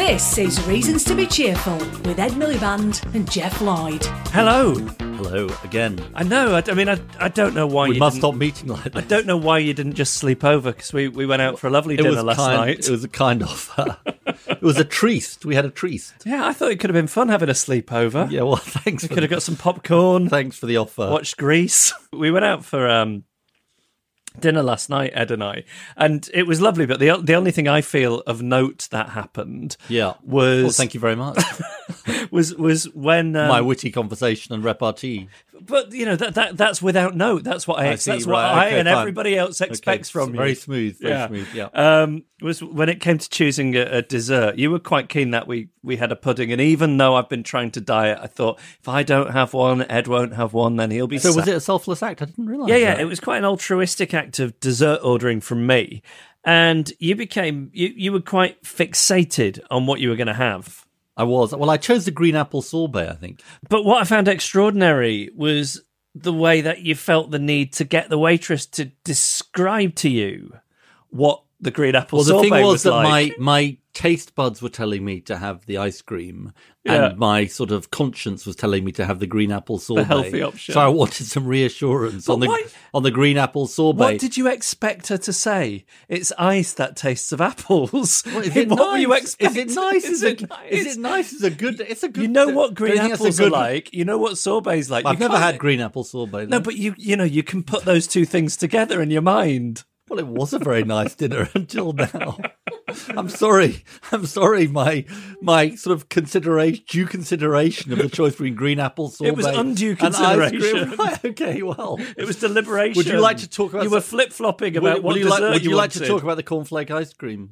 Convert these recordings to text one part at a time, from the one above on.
This is Reasons to be Cheerful with Ed Miliband and Geoff Lloyd. Hello. Hello again. I know. I, I mean, I, I don't know why we you must didn't- stop meeting like I this. don't know why you didn't just sleep over because we, we went out for a lovely It dinner was last kind, night. It was a kind of. Uh, it was a tryst. We had a tryst. yeah, I thought it could have been fun having a sleepover. Yeah. Well, thanks. we For could have got some popcorn, Thanks for the offer. watched Grease. We went out for um, dinner last night, Ed and I, and it was lovely. But the the only thing I feel of note that happened, Yeah. was Well, thank you very much. was was when um, My witty conversation and repartee. But you know that, that that's without note. That's what I, I see, that's what right, I okay, and fine. everybody else expects Okay, from you. Very smooth. Very smooth. Yeah. Um, was when it came to choosing a, a dessert. You were quite keen that we we had a pudding, and even though I've been trying to diet, I thought if I don't have one, Ed won't have one. Then he'll be. so was it a selfless act? I didn't realise. Yeah, yeah. that. It was quite an altruistic act of dessert ordering from me, and you became you you were quite fixated on what you were going to have. I was. Well, I chose the green apple sorbet. I think. But what I found extraordinary was the way that you felt the need to get the waitress to describe to you what the green apple Well, the sorbet thing was, that like. my my taste buds were telling me to have the ice cream, Yeah. and my sort of conscience was telling me to have the green apple sorbet. The healthy option. So I wanted some reassurance But on the why- on the green apple sorbet. What did you expect her to say? It's ice that tastes of apples. Well, is it what nice? were you expecting? Is it nice? Is Is, it it, nice? is it nice? Is a good. It's a good. You know what green don't you think apples a are like. You know what sorbet's like. I've You never had green apple sorbet. No, but you you know you can put those two things together in your mind. well, it was a very nice dinner until now. I'm sorry. I'm sorry. My my sort of consideration, due consideration of the choice between green apple sorbet. It was undue and ice cream. consideration. Right, okay. Well, It was deliberation. Would you like to talk about You were flip flopping about would what you like? Would you, like to talk about the cornflake ice cream?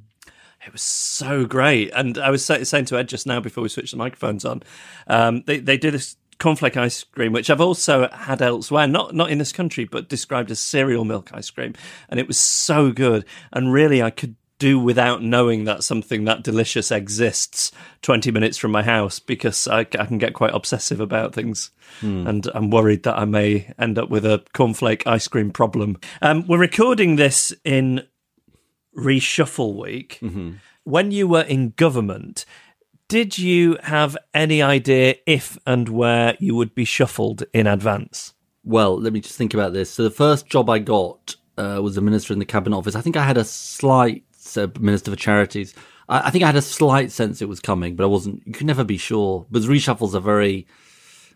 It was so great, and I was saying to Ed just now before we switched the microphones on, um, they they do this cornflake ice cream, which I've also had elsewhere, not not in this country, but described as cereal milk ice cream, and it was so good. And really, I could do without knowing that something that delicious exists 20 minutes from my house because I, I can get quite obsessive about things and I'm worried that I may end up with a cornflake ice cream problem. Um, we're recording this in reshuffle week. When you were in government, did you have any idea if and where you would be shuffled in advance? Well, let me just think about this. So the first job I got uh, was a minister in the cabinet office. I think I had a slight uh, minister for charities. I, I think I had a slight sense it was coming, but I wasn't. You can never be sure because reshuffles are very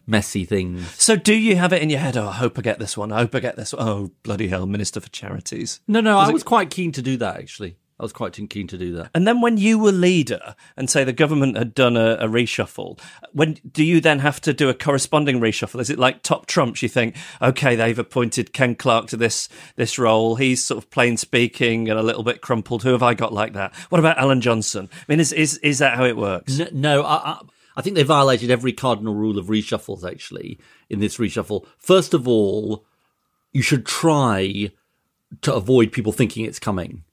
messy things. So, do you have it in your head? Oh, I hope I get this one. I hope I get this. One. Oh, bloody hell, Minister for Charities. No, no, I was quite keen to do that actually. I was quite keen to do that. And then when you were leader and say the government had done a, a, reshuffle, when do you then have to do a corresponding reshuffle? Is it like top trumps? You think, okay, they've appointed Ken Clarke to this this role. He's sort of plain speaking and a little bit crumpled. Who have I got like that? What about Alan Johnson? I mean, is is, is that how it works? No, no I, I, I think they violated every cardinal rule of reshuffles. Actually, in this reshuffle, first of all, you should try to avoid people thinking it's coming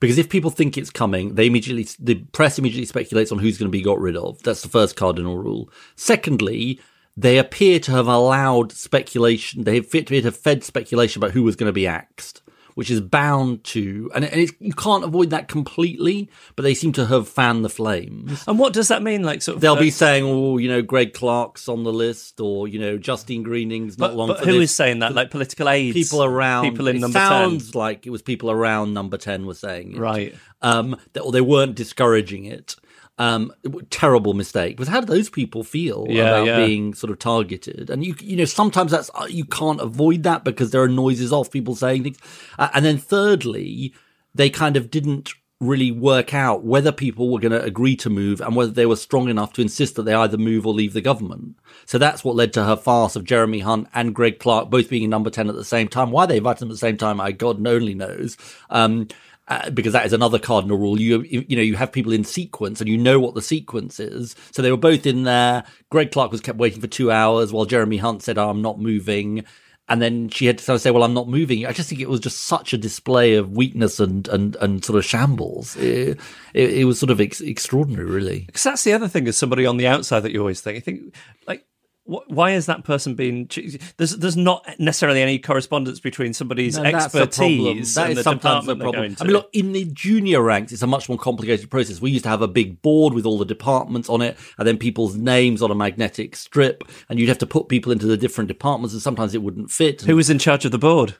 because if people think it's coming, they immediately the press immediately speculates on who's going to be got rid of. That's the first cardinal rule. Secondly, they appear to have allowed speculation. They appear to have fed speculation about who was going to be axed which is bound to, and, it, you can't avoid that completely, but they seem to have fanned the flames. And what does that mean? Like, sort of, they'll uh, be saying, "Oh, you know, Greg Clark's on the list," or you know, Justine Greening's not but, long. But for who this. is saying that? Like political aides, people around, people in it number sounds 10. like it was people around number ten were saying it. right? Um, that, or they weren't discouraging it. Um, terrible mistake. But how do those people feel Yeah, about yeah. being sort of targeted? And you, you know, sometimes that's uh, you can't avoid that because there are noises off people saying things. Uh, and then thirdly, they kind of didn't really work out whether people were going to agree to move and whether they were strong enough to insist that they either move or leave the government. So that's what led to her farce of Jeremy Hunt and Greg Clark both being in number 10 at the same time. Why they invited them at the same time, I God only knows. Um, uh, because that is another cardinal rule. You you know you have people in sequence, and you know what the sequence is. So they were both in there. Greg Clark was kept waiting for two hours while Jeremy Hunt said, oh, "I'm not moving," and then she had to sort of say, "Well, I'm not moving." I just think it was just such a display of weakness and and and sort of shambles. It, it, it was sort of ex- extraordinary, really. Because that's the other thing as somebody on the outside that you always think. You think like. Wh- Why is that person being? There's there's not necessarily any correspondence between somebody's No, the expertise That and is the sometimes the department they're problem. I mean, look, in the junior ranks, it's a much more complicated process. We used to have a big board with all the departments on it, and then people's names on a magnetic strip, and you'd have to put people into the different departments, and sometimes it wouldn't fit. Who was in charge of the board?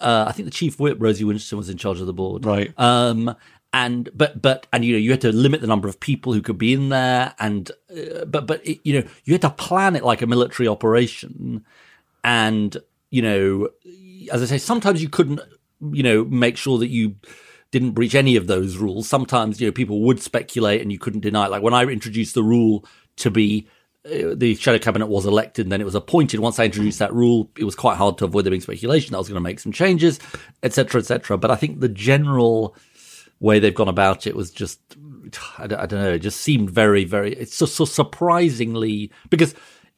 uh, I think the chief whip, Rosie Winterton, was in charge of the board. Right. Um, and but but and you know you had to limit the number of people who could be in there, and uh, but but it, you know you had to plan it like a military operation, and you know as I say, sometimes you couldn't you know make sure that you didn't breach any of those rules. Sometimes you know people would speculate, and you couldn't deny it. Like when I introduced the rule to be uh, the shadow cabinet was elected and then it was appointed. Once I introduced that rule, it was quite hard to avoid there being speculation. That I was going to make some changes, etc., etc. But I think the general way they've gone about it was just, I don't, I don't know, it just seemed very, very, it's so, so surprisingly, because,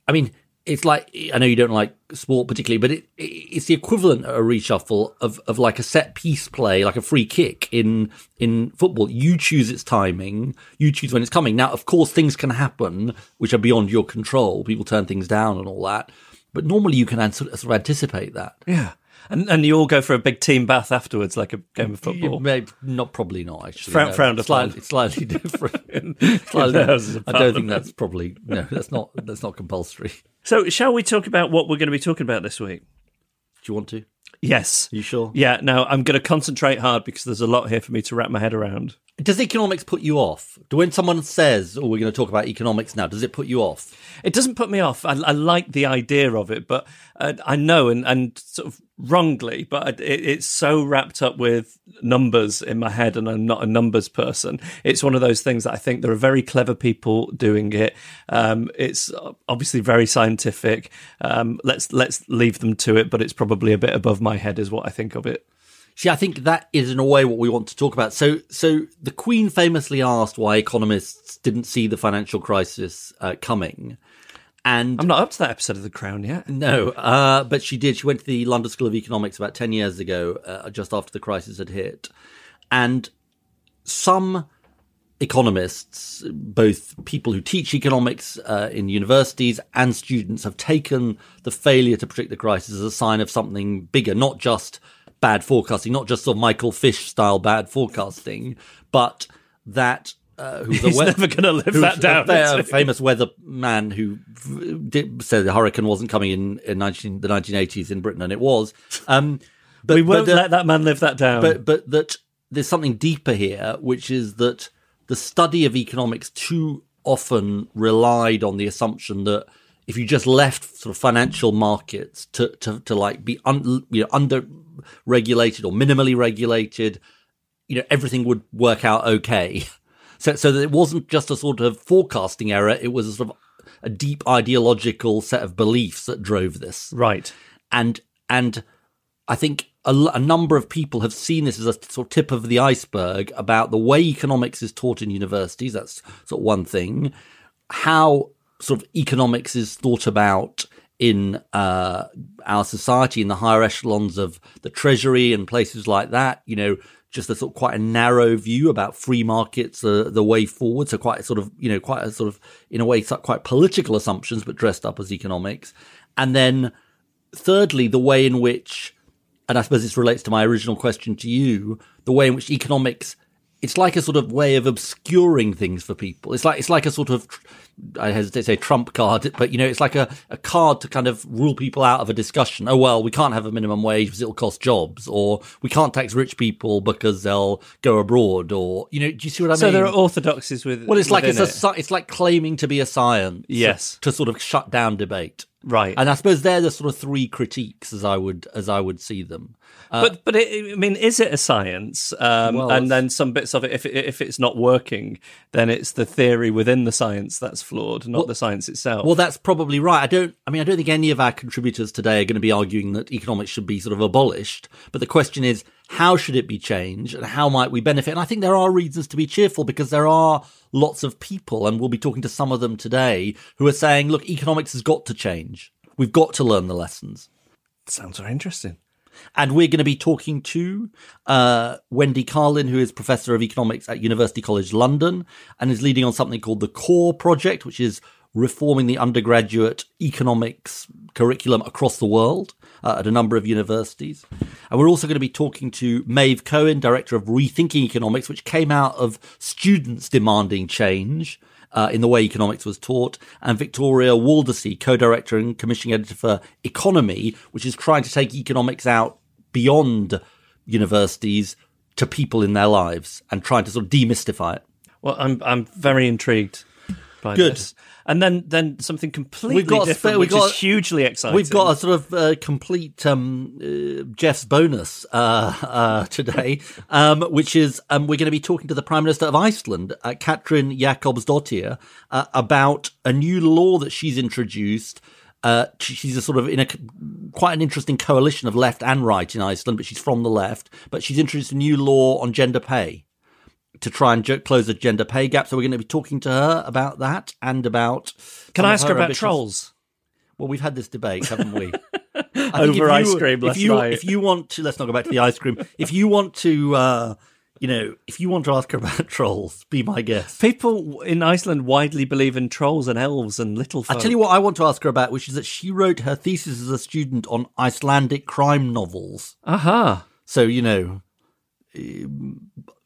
I mean, it's like, I know you don't like sport particularly, but it, it's the equivalent of a reshuffle of, of like a set piece play, like a free kick in, in football. You choose its timing, you choose when it's coming. Now, of course, things can happen which are beyond your control. People turn things down and all that. But normally you can sort of anticipate that. Yeah. And and you all go for a big team bath afterwards, like a game of football. maybe, not probably not actually. Frown- frowned upon. slightly, slightly different. slightly, I don't think that's probably no. That's not that's not compulsory. So, shall we talk about what we're going to be talking about this week? Do you want to? Yes. you sure? Yeah. No, I'm going to concentrate hard because there's a lot here for me to wrap my head around. Does economics put you off? Do when someone says, "Oh, we're going to talk about economics now," does it put you off? It doesn't put me off. I, I like the idea of it, but uh, I know, and, and sort of wrongly, but it, it's so wrapped up with numbers in my head, and I'm not a numbers person. It's one of those things that I think there are very clever people doing it. Um, it's obviously very scientific. Um, let's let's leave them to it, but it's probably a bit above my head, is what I think of it. See, I think that is in a way what we want to talk about. So, so the Queen famously asked why economists didn't see the financial crisis uh, coming, and I'm not up to that episode of The Crown yet. No, uh, but she did. She went to the London School of Economics about 10 years ago, uh, just after the crisis had hit. And some economists, both people who teach economics uh, in universities and students, have taken the failure to predict the crisis as a sign of something bigger, not just bad forecasting, not just sort of Michael Fish style bad forecasting, but that. Uh, who's He's never gonna live that down, A, he? famous weatherman who did, said the hurricane wasn't coming in, in 19, the 1980s in Britain, and it was. Um, but, we won't but the- let that man live that down. but but that there's something deeper here, which is that the study of economics too often relied on the assumption that if you just left sort of financial markets to to, to like be un, you know, under regulated or minimally regulated, you know everything would work out okay. So so that it wasn't just a sort of forecasting error; it was a sort of a deep ideological set of beliefs that drove this. Right. And and I think a number of people have seen this as a sort of tip of the iceberg about the way economics is taught in universities. That's sort of one thing. How sort of economics is thought about in uh, our society, in the higher echelons of the treasury and places like that. You know, just a sort of quite a narrow view about free markets, uh, the way forward. So quite a sort of, you know, quite a sort of, in a way, quite political assumptions, but dressed up as economics. And then thirdly, the way in which, and I suppose this relates to my original question to you, the way in which economics it's like a sort of way of obscuring things for people. It's like it's like a sort of I hesitate to say trump card, but you know, it's like a, a card to kind of rule people out of a discussion. Oh well, we can't have a minimum wage because it'll cost jobs, or we can't tax rich people because they'll go abroad, or you know, do you see what I So mean? So there are orthodoxies with. well, it's like it's a it. it's like claiming to be a science, Yes. to sort of shut down debate. right. And I suppose they're the sort of three critiques as I would as I would see them. but but it, I mean, is it a science? Um, Well, and then some bits of it, if it, if it's not working, then it's the theory within the science that's flawed, not the science itself. Well, that's probably right. I don't. I mean, I don't think any of our contributors today are going to be arguing that economics should be sort of abolished. But the question is, how should it be changed, and how might we benefit? And I think there are reasons to be cheerful because there are lots of people, and we'll be talking to some of them today, who are saying, "Look, economics has got to change. We've got to learn the lessons." sounds very interesting. And we're going to be talking to uh, Wendy Carlin, who is Professor of Economics at University College London and is leading on something called the CORE Project, which is reforming the undergraduate economics curriculum across the world uh, at a number of universities. And we're also going to be talking to Maeve Cohen, Director of Rethinking Economics, which came out of students demanding change uh, in the way economics was taught, and Victoria Waldersee, co-director and commissioning editor for Economy, which is trying to take economics out beyond universities to people in their lives and trying to sort of demystify it. Well, I'm I'm very intrigued by Good. this. And then then something completely We've got different, we've which got- is hugely exciting. We've got a sort of uh, complete um, uh, Geoff's bonus uh, uh, today, um, which is um, we're going to be talking to the Prime Minister of Iceland, uh, Katrin Jakobsdottir, uh, about a new law that she's introduced. Uh, she's a sort of in a quite an interesting coalition of left and right in Iceland, but she's from the left. But she's introduced a new law on gender pay to try and jo- close the gender pay gap. So we're going to be talking to her about that and about. Can I ask her about ambitions. trolls? Well, we've had this debate, haven't we? Over ice you- cream If last you, night. if you want to, let's not go back to the ice cream. If you want to, uh, you know, if you want to ask her about trolls, be my guest. People in Iceland widely believe in trolls and elves and little folk. I tell you what, I want to ask her about, which is that she wrote her thesis as a student on Icelandic crime novels. Aha. So you know,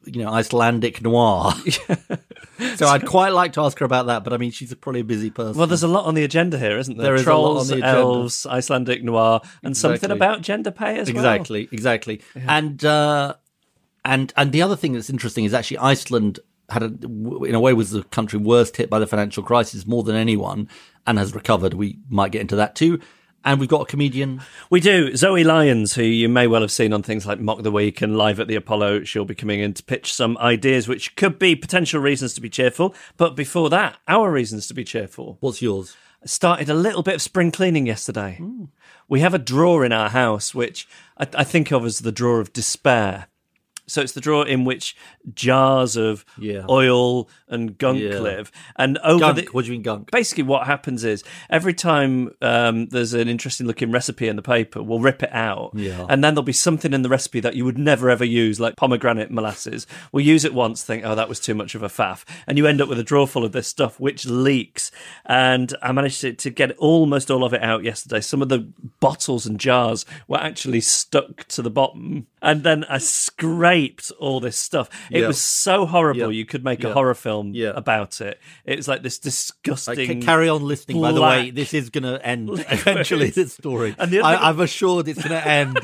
you know, Icelandic noir. so I'd quite like to ask her about that, but I mean, she's a, probably a busy person. Well, there's a lot on the agenda here, isn't there? There is a lot on Trolls, the agenda. elves, Icelandic noir, and something about gender pay as well. exactly, exactly. And uh, and and the other thing that's interesting is actually Iceland had a, in a way was the country worst hit by the financial crisis more than anyone, and has recovered. We might get into that too. And we've got a comedian. We do. Zoe Lyons, who you may well have seen on things like Mock the Week and Live at the Apollo, she'll be coming in to pitch some ideas which could be potential reasons to be cheerful. But before that, our reasons to be cheerful. What's yours? started a little bit of spring cleaning yesterday. Mm. We have a drawer in our house which I, I think of as the drawer of despair. So it's the drawer in which jars of Yeah. oil and gunk Yeah. live. And over Gunk. the what do you mean gunk? basically what happens is every time um, there's an interesting looking recipe in the paper we'll rip it out Yeah. and then there'll be something in the recipe that you would never ever use like pomegranate molasses we'll use it once think oh that was too much of a faff and you end up with a drawer full of this stuff which leaks and i managed to, to get almost all of it out yesterday some of the bottles and jars were actually stuck to the bottom and then i scraped all this stuff it Yeah. was so horrible Yeah. you could make a horror film about it it was like this I disgusting can carry on listening. By the way, this is going to end eventually. This story, And I, I'm assured it's going to end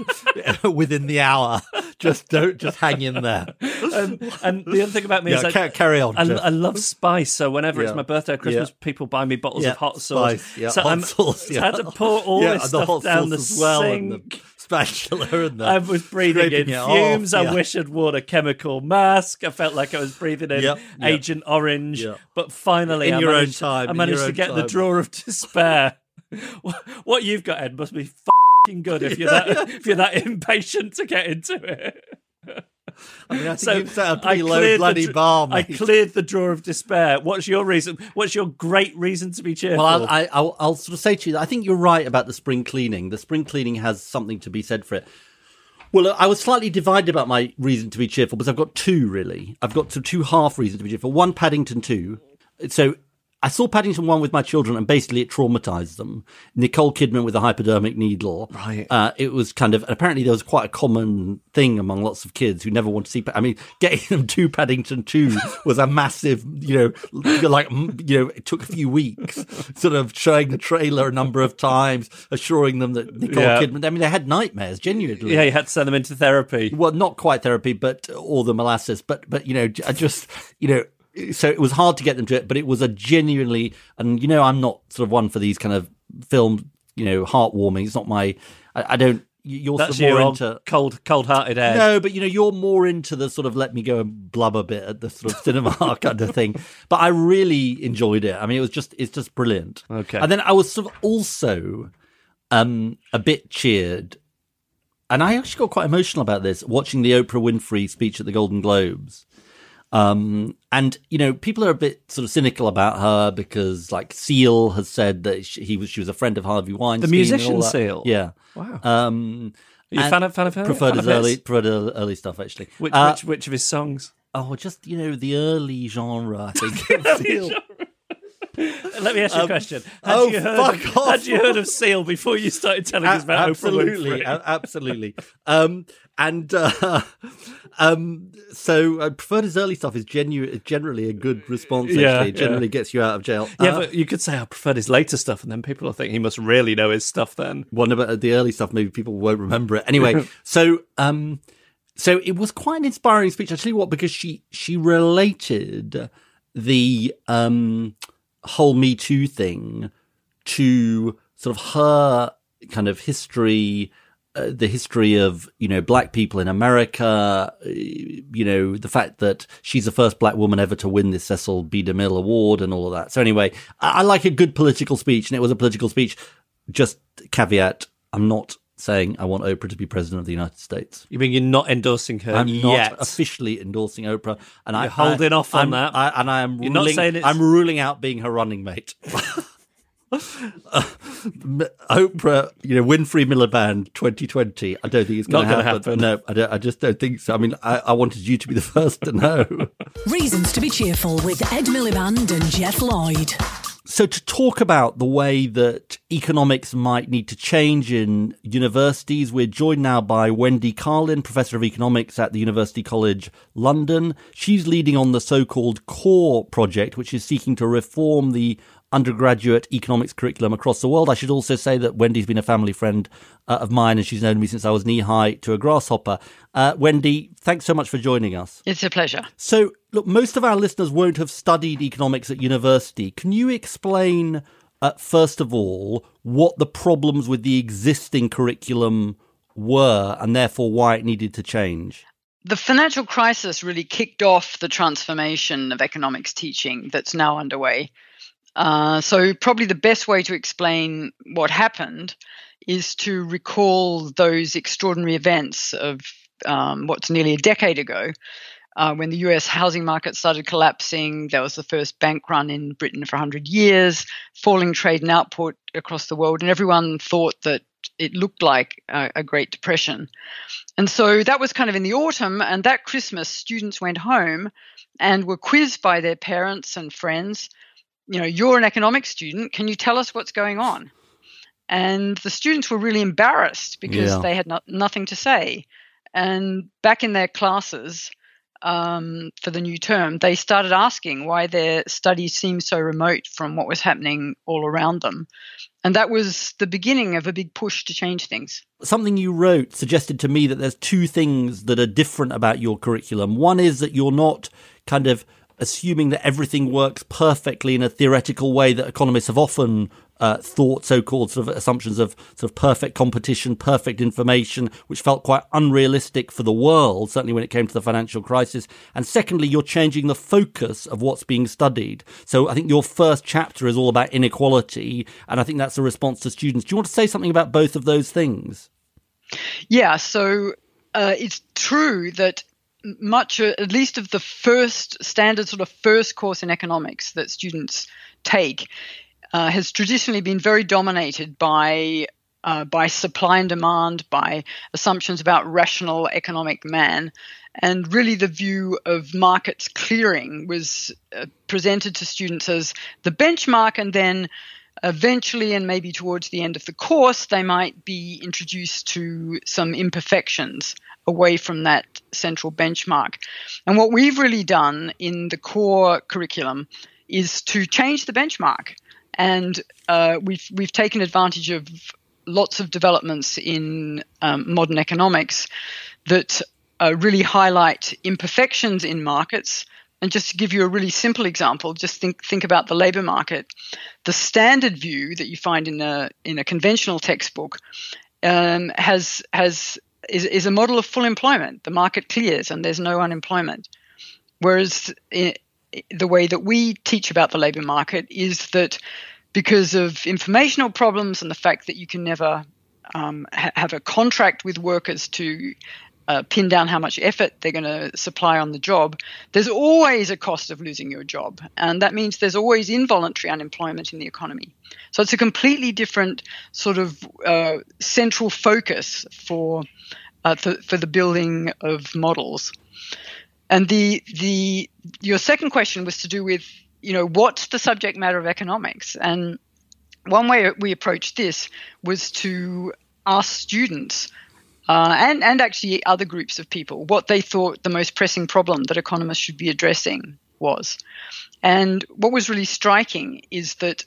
within the hour. Just don't just hang in there. and, and the other thing about me Yeah, is I, carry on, I, I love spice. So whenever it's my birthday or Christmas, Yeah. people buy me bottles Yeah, of hot sauce. spice, yeah, so hot I'm, sauce, I had to pour all yeah, this the stuff hot down the as well, sink. and the spatula and the I was breathing in fumes. I wish I'd worn a chemical mask. I felt like I was breathing in Yep. Agent Orange. Yep. But finally, In I your own time, I managed to get the time. drawer of despair. What- what you've got, Ed, must be fing good if you're that if you're that impatient to get into it. I mean, I think So you've set a I pretty low the bloody bar, I cleared the drawer of despair. What's your reason? What's your great reason to be cheerful? Well, I, I, I'll, I'll sort of say to you, that I think you're right about the spring cleaning. The spring cleaning has something to be said for it. Well, I was slightly divided about my reason to be cheerful because I've got two really. I've got sort two half reasons to be cheerful. One, Paddington Two. So I saw Paddington One with my children, and basically it traumatized them. Nicole Kidman with a hypodermic needle. Right. Uh, it was kind of and apparently there was quite a common thing among lots of kids who never want to see. I mean, getting them to Paddington Two was a massive, you know, like you know, it took a few weeks, sort of showing the trailer a number of times, assuring them that Nicole Yeah. Kidman. I mean, they had nightmares, genuinely. yeah, you had to send them into therapy. Well, not quite therapy, but all the molasses, but but you know, I just you know, so it was hard to get them to it, but it was a genuinely, and you know, I'm not sort of one for these kind of film, you know, heartwarming. It's not my, I, I don't. You're That's sort of more into. cold, cold-hearted Ed. No, but you know, you're more into the sort of let me go and blub a bit at the sort of cinema kind of thing. But I really enjoyed it. I mean, it was just, it's just brilliant. Okay. And then I was sort of also um, a bit cheered and I actually got quite emotional about this watching the Oprah Winfrey speech at the Golden Globes. Um, and you know, people are a bit sort of cynical about her because, like, Seal has said that she, he was she was a friend of Harvey Weinstein. The musician all that. Seal? yeah. Wow. Um, Are you a fan of fan of her? preferred his early preferred early early stuff actually. Which, Uh, which which of his songs? oh, just you know the early genre. I think. Let me ask you a question. Had oh, you heard fuck of, off. Had you heard of Seal before you started telling us about Oprah absolutely, a- absolutely. Um, and uh, um, so I preferred his early stuff is genu- generally a good response. Actually, Yeah, it generally gets you out of jail. yeah, Uh, but you could say I preferred his later stuff, and then people will think he must really know his stuff. Then one about the early stuff, maybe people won't remember it. Anyway, so um, so it was quite an inspiring speech. I tell you what, because she she related the um whole Me Too thing to sort of her kind of history. Uh, the history of you know black people in America, uh, you know the fact that she's the first black woman ever to win this Cecil B. DeMille Award and all of that. So anyway, I, I like a good political speech, and it was a political speech. Just caveat: I'm not saying I want Oprah to be president of the United States. you mean you're not endorsing her I'm yet? not officially endorsing Oprah, and I, You're holding I- off on I'm- that. I, and I am You're not saying it's- I'm ruling out being her running mate. Uh, m- Oprah, you know, Winfrey Miliband 2020. I don't think it's going Not to gonna happen. happen. No, I, don't, I just don't think so. I mean, I, I wanted you to be the first to know. Reasons to be cheerful with Ed Miliband and Geoff Lloyd. So, to talk about the way that economics might need to change in universities, we're joined now by Wendy Carlin, Professor of Economics at the University College London. She's leading on the so called CORE project, which is seeking to reform the undergraduate economics curriculum across the world. I should also say that Wendy's been a family friend uh, of mine and she's known me since I was knee high to a grasshopper. Uh, Wendy, thanks so much for joining us. It's a pleasure. So, look, most of our listeners won't have studied economics at university. Can you explain, uh, first of all, what the problems with the existing curriculum were and therefore why it needed to change? The financial crisis really kicked off the transformation of economics teaching that's now underway. Uh, so, probably the best way to explain what happened is to recall those extraordinary events of um, what's nearly a decade ago. Uh, when the US housing market started collapsing, there was the first bank run in Britain for 100 years, falling trade and output across the world, and everyone thought that it looked like a, a Great Depression. And so that was kind of in the autumn, and that Christmas, students went home and were quizzed by their parents and friends. You know, you're an economics student. Can you tell us what's going on? And the students were really embarrassed because Yeah. they had no, nothing to say. And back in their classes, um, for the new term, they started asking why their studies seemed so remote from what was happening all around them. And that was the beginning of a big push to change things. Something you wrote suggested to me that there's two things that are different about your curriculum. One is that you're not kind of assuming that everything works perfectly in a theoretical way that economists have often uh, thought so-called sort of assumptions of sort of perfect competition, perfect information, which felt quite unrealistic for the world, certainly when it came to the financial crisis. And secondly, you're changing the focus of what's being studied. So I think your first chapter is all about inequality, and I think that's a response to students. Do you want to say something about both of those things? Yeah, so uh, it's true that much, uh, at least of the first standard sort of first course in economics that students take, uh, has traditionally been very dominated by uh, by supply and demand, by assumptions about rational economic man, and really the view of markets clearing was uh, presented to students as the benchmark, and then eventually, and maybe towards the end of the course, they might be introduced to some imperfections away from that central benchmark. And what we've really done in the core curriculum is to change the benchmark and uh, we've we've taken advantage of lots of developments in um, modern economics that uh, really highlight imperfections in markets. And just to give you a really simple example, just think think about the labor market. The standard view that you find in a in a conventional textbook um, has has is, is a model of full employment. The market clears and there's no unemployment. Whereas the way that we teach about the labor market is that because of informational problems and the fact that you can never um, ha- have a contract with workers to uh, pin down how much effort they're going to supply on the job, there's always a cost of losing your job. And that means there's always involuntary unemployment in the economy. So it's a completely different sort of uh, central focus for, uh, for, for the building of models. And the the your second question was to do with you know what's the subject matter of economics and one way we approached this was to ask students uh, and and actually other groups of people. What they thought the most pressing problem that economists should be addressing was. And what was really striking is that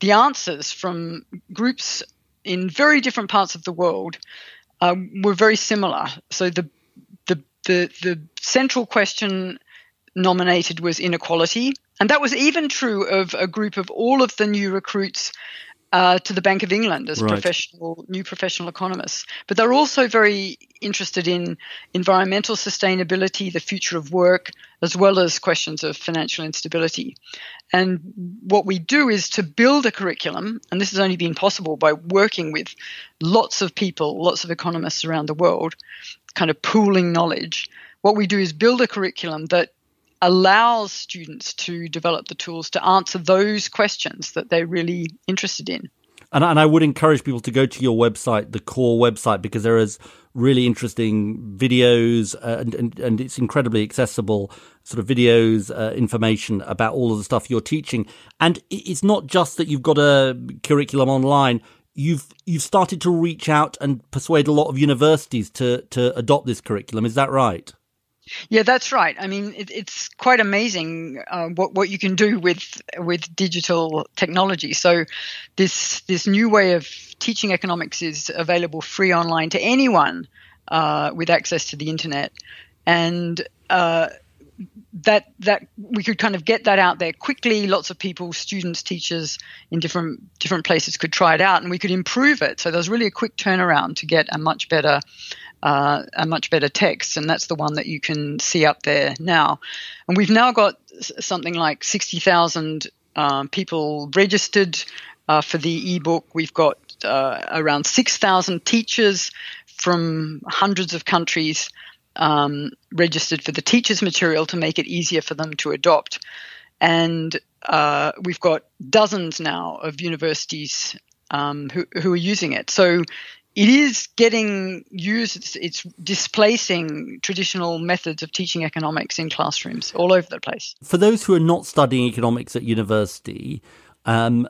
the answers from groups in very different parts of the world uh, were very similar. So the the the central question nominated was inequality, and that was even true of a group of all of the new recruits uh, to the Bank of England as right. professional new professional economists. But they're also very interested in environmental sustainability, the future of work, as well as questions of financial instability. And what we do is to build a curriculum, and this has only been possible by working with lots of people, lots of economists around the world, kind of pooling knowledge. What we do is build a curriculum that allows students to develop the tools to answer those questions that they're really interested in. And, and I would encourage people to go to your website, the core website, because there is really interesting videos uh, and, and, and it's incredibly accessible sort of videos, uh, information about all of the stuff you're teaching. And it's not just that you've got a curriculum online you've you've started to reach out and persuade a lot of universities to to adopt this curriculum. Is that right? Yeah, that's right. I mean, it, it's quite amazing uh, what what you can do with with digital technology. So, this this new way of teaching economics is available free online to anyone uh, with access to the internet, and uh, that that we could kind of get that out there quickly. Lots of people, students, teachers in different different places could try it out, and we could improve it. So there's really a quick turnaround to get a much better uh, a much better text, and that's the one that you can see up there now. And we've now got something like sixty thousand um, people registered uh, for the ebook. We've got uh, around six thousand teachers from hundreds of countries um, registered for the teachers' material to make it easier for them to adopt. And uh, we've got dozens now of universities um, who, who are using it. So it is getting used, it's, displacing traditional methods of teaching economics in classrooms all over the place. For those who are not studying economics at university, um,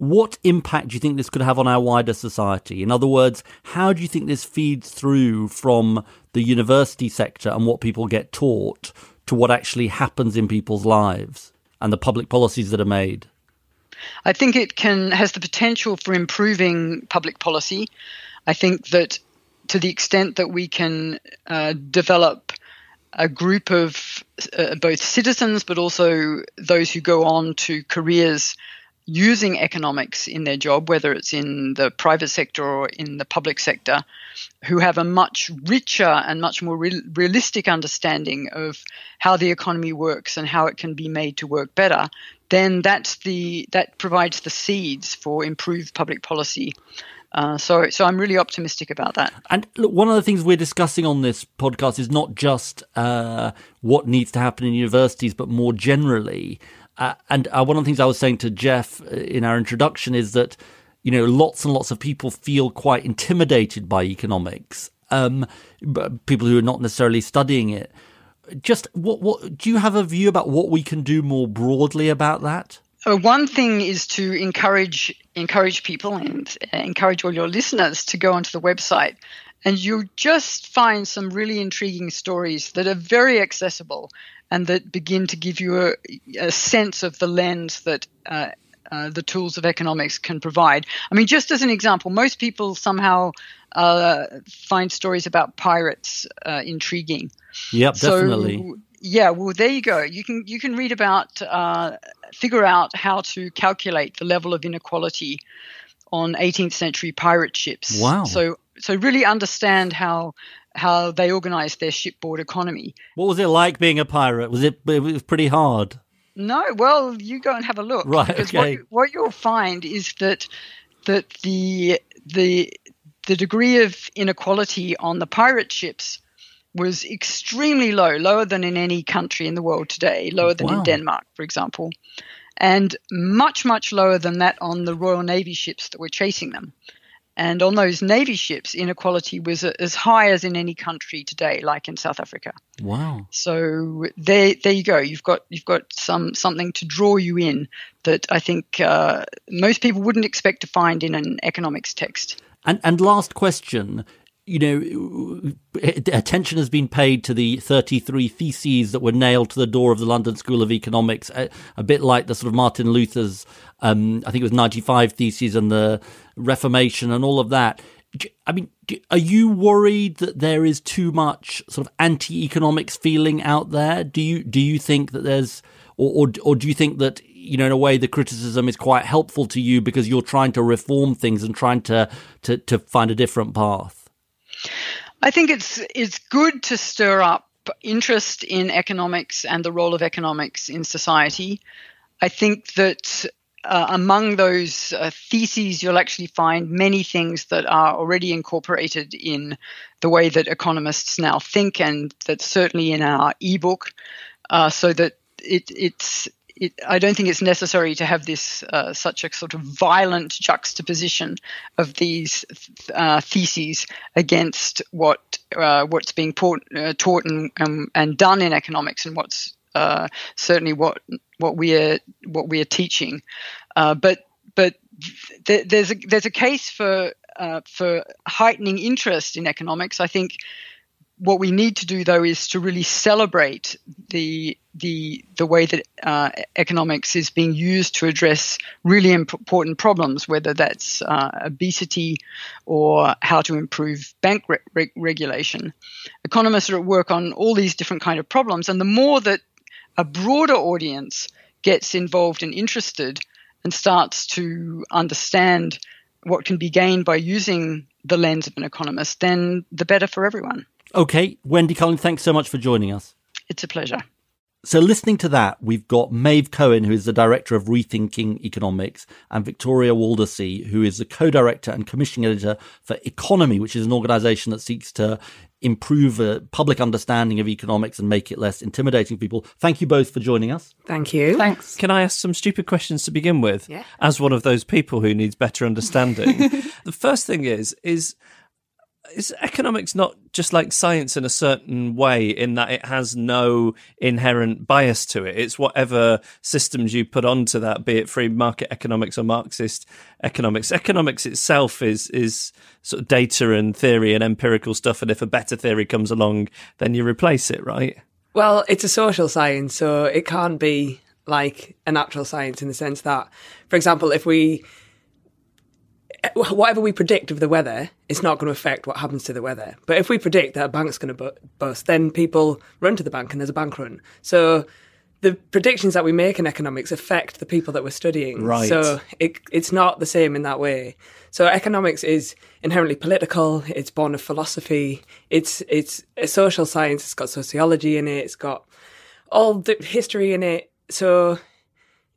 what impact do you think this could have on our wider society? In other words, how do you think this feeds through from the university sector and what people get taught to what actually happens in people's lives and the public policies that are made? I think it can has the potential for improving public policy. I think that to the extent that we can uh, develop a group of uh, both citizens but also those who go on to careers using economics in their job, whether it's in the private sector or in the public sector, who have a much richer and much more real, realistic understanding of how the economy works and how it can be made to work better, then that's the that provides the seeds for improved public policy. Uh, so, so I'm really optimistic about that. And look, one of the things we're discussing on this podcast is not just uh, what needs to happen in universities, but more generally. Uh, and uh, one of the things I was saying to Geoff uh, in our introduction is that you know lots and lots of people feel quite intimidated by economics. Um, people who are not necessarily studying it. Just what what do you have a view about what we can do more broadly about that? Uh, one thing is to encourage encourage people and uh, encourage all your listeners to go onto the website, and you'll just find some really intriguing stories that are very accessible and that begin to give you a, a sense of the lens that. Uh, uh, the tools of economics can provide. I mean, just as an example, most people somehow uh, find stories about pirates uh, intriguing. Yep, definitely. Yeah, well, there you go. You can you can read about uh, figure out how to calculate the level of inequality on 18th century pirate ships. Wow. So so really understand how how they organized their shipboard economy. What was it like being a pirate? Was it it was pretty hard? No, well, you go and have a look. Right. Because okay. what, what you'll find is that that the the the degree of inequality on the pirate ships was extremely low, lower than in any country in the world today, lower than wow. in Denmark, for example, and much, much lower than that on the Royal Navy ships that were chasing them. And on those Navy ships, inequality was as high as in any country today, like in South Africa. Wow! So there, there you go. You've got you've got some something to draw you in that I think uh, most people wouldn't expect to find in an economics text. And and last question: you know, attention has been paid to the 33 theses that were nailed to the door of the London School of Economics, a, a bit like the sort of Martin Luther's, um, I think it was 95 theses and the Reformation and all of that. I mean, are you worried that there is too much sort of anti-economics feeling out there? Do you do you think that there's, or, or or do you think that you know in a way the criticism is quite helpful to you because you're trying to reform things and trying to to to find a different path? I think it's it's good to stir up interest in economics and the role of economics in society. I think that uh, among those uh, theses, you'll actually find many things that are already incorporated in the way that economists now think, and that's certainly in our ebook. Uh, so that it, it's it, I don't think it's necessary to have this uh, such a sort of violent juxtaposition of these uh, theses against what uh, what's being taught, uh, taught and, um, and done in economics and what's uh, certainly what what we are what we are teaching. Uh, but but th- there's a there's a case for for heightening interest in economics. I think what we need to do though is to really celebrate the the the way that uh, economics is being used to address really important problems, whether that's uh, obesity or how to improve bank re- re- regulation. Economists are at work on all these different kind of problems, and the more that a broader audience gets involved and interested and starts to understand what can be gained by using the lens of an economist, then the better for everyone. Okay, Wendy Carlin, thanks so much for joining us. It's a pleasure. So, listening to that, we've got Maeve Cohen, who is the director of Rethinking Economics, and Victoria Waldersee, who is the co director and commissioning editor for Economy, which is an organization that seeks to improve a public understanding of economics and make it less intimidating for people. Thank you both for joining us. Thank you. Thanks. Can I ask some stupid questions to begin with? Yeah. As one of those people who needs better understanding. the first thing is, is is economics not just like science in a certain way in that it has no inherent bias to it? It's whatever systems you put onto that be it free market economics or marxist economics. Economics itself is is sort of data and theory and empirical stuff and if a better theory comes along then you replace it right? Well, it's a social science, so it can't be like a natural science in the sense that, for example, if we whatever we predict of the weather, it's not going to affect what happens to the weather. But if we predict that a bank's going to bu- bust, then people run to the bank and there's a bank run. So the predictions that we make in economics affect the people that we're studying. Right. So it, it's not the same in that way. So economics is inherently political. It's born of philosophy. It's it's a social science. It's got sociology in it. It's got all the history in it. So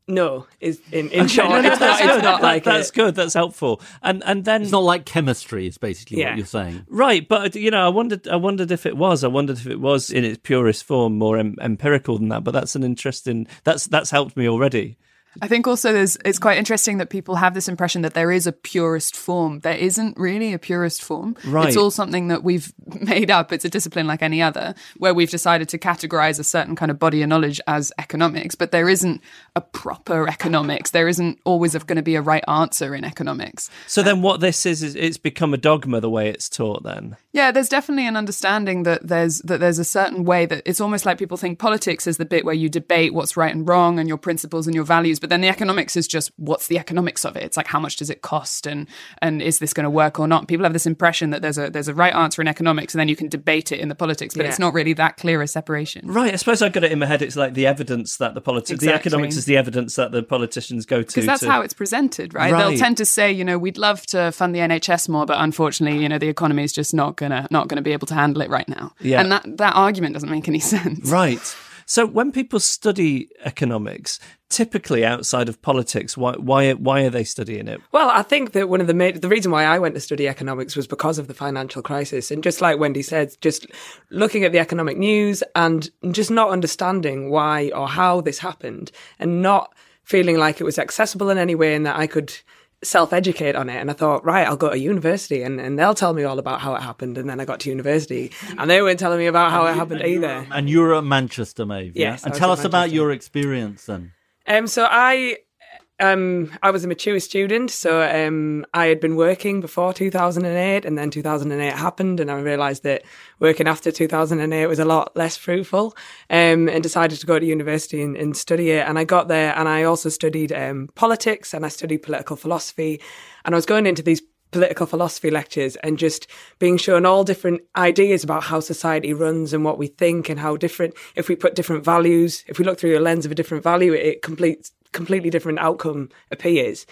no, is in, in short, no, no, it's not, that's it's good. not like that's a- good that's helpful and and then It's not like chemistry, is basically Yeah. what you're saying. Right, but you know, I wondered, I wondered if it was, I wondered if it was in its purest form more em- empirical than that. But that's an interesting. That's that's helped me already. I think also there's it's quite interesting that people have this impression that there is a purist form. There isn't really a purist form. Right. It's all something that we've made up. It's a discipline like any other, where we've decided to categorize a certain kind of body of knowledge as economics, but there isn't a proper economics. There isn't always going to be a right answer in economics. So then, what this is is it's become a dogma the way it's taught. Then, Yeah, there's definitely an understanding that there's that there's a certain way that it's almost like people think politics is the bit where you debate what's right and wrong and your principles and your values, but then the economics is just what's the economics of it. It's like how much does it cost and and is this going to work or not? People have this impression that there's a there's a right answer in economics and then you can debate it in the politics, but Yeah. it's not really that clear a separation. right? I suppose I got it in my head. It's like the evidence that the politics, the economics is the evidence that the politicians go to. Because that's to- how it's presented, right? Right. They'll tend to say, you know, we'd love to fund the NHS more, but unfortunately, you know, the economy is just not gonna not gonna be able to handle it right now. Yeah. And that that argument doesn't make any sense. Right. So when people study economics, typically outside of politics, why why why are they studying it? Well, I think that one of the main, the reason why I went to study economics was because of the financial crisis, and just like Wendy said, just looking at the economic news and just not understanding why or how this happened, and not feeling like it was accessible in any way, and that I could self-educate on it and i thought right i'll go to university and, and they'll tell me all about how it happened and then i got to university and they weren't telling me about how it happened either And you're at Manchester, Maeve. yeah? Yes, And tell us about your experience then. Um, so I, um, I was a mature student. So um, I had been working before 2008, and then 2008 happened, and I realised that working after 2008 was a lot less fruitful. Um, and decided to go to university and, and study it. And I got there, and I also studied um, politics, and I studied political philosophy, and I was going into these political philosophy lectures and just being shown all different ideas about how society runs and what we think and how different if we put different values if we look through the lens of a different value it complete completely different outcome appears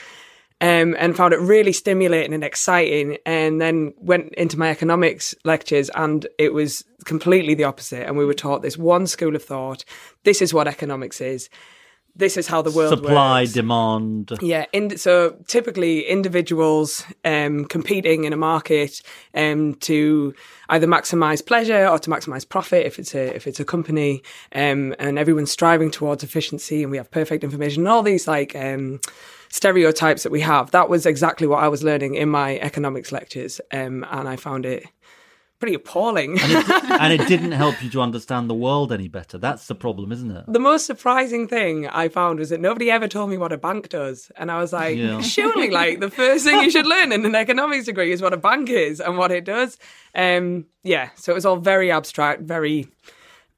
um, and found it really stimulating and exciting and then went into my economics lectures and it was completely the opposite and we were taught this one school of thought this is what economics is this is how the world Supply, works. demand. Yeah, in, so typically individuals um, competing in a market um, to either maximize pleasure or to maximize profit if it's a if it's a company, um, and everyone's striving towards efficiency, and we have perfect information, and all these like. Um, stereotypes that we have that was exactly what i was learning in my economics lectures um, and i found it pretty appalling and it didn't help you to understand the world any better. That's the problem, isn't it? the most surprising thing I found was that nobody ever told me what a bank does. And I was like, Yeah. surely, like, the first thing you should learn in an economics degree is what a bank is and what it does. Um, yeah, so it was all very abstract, very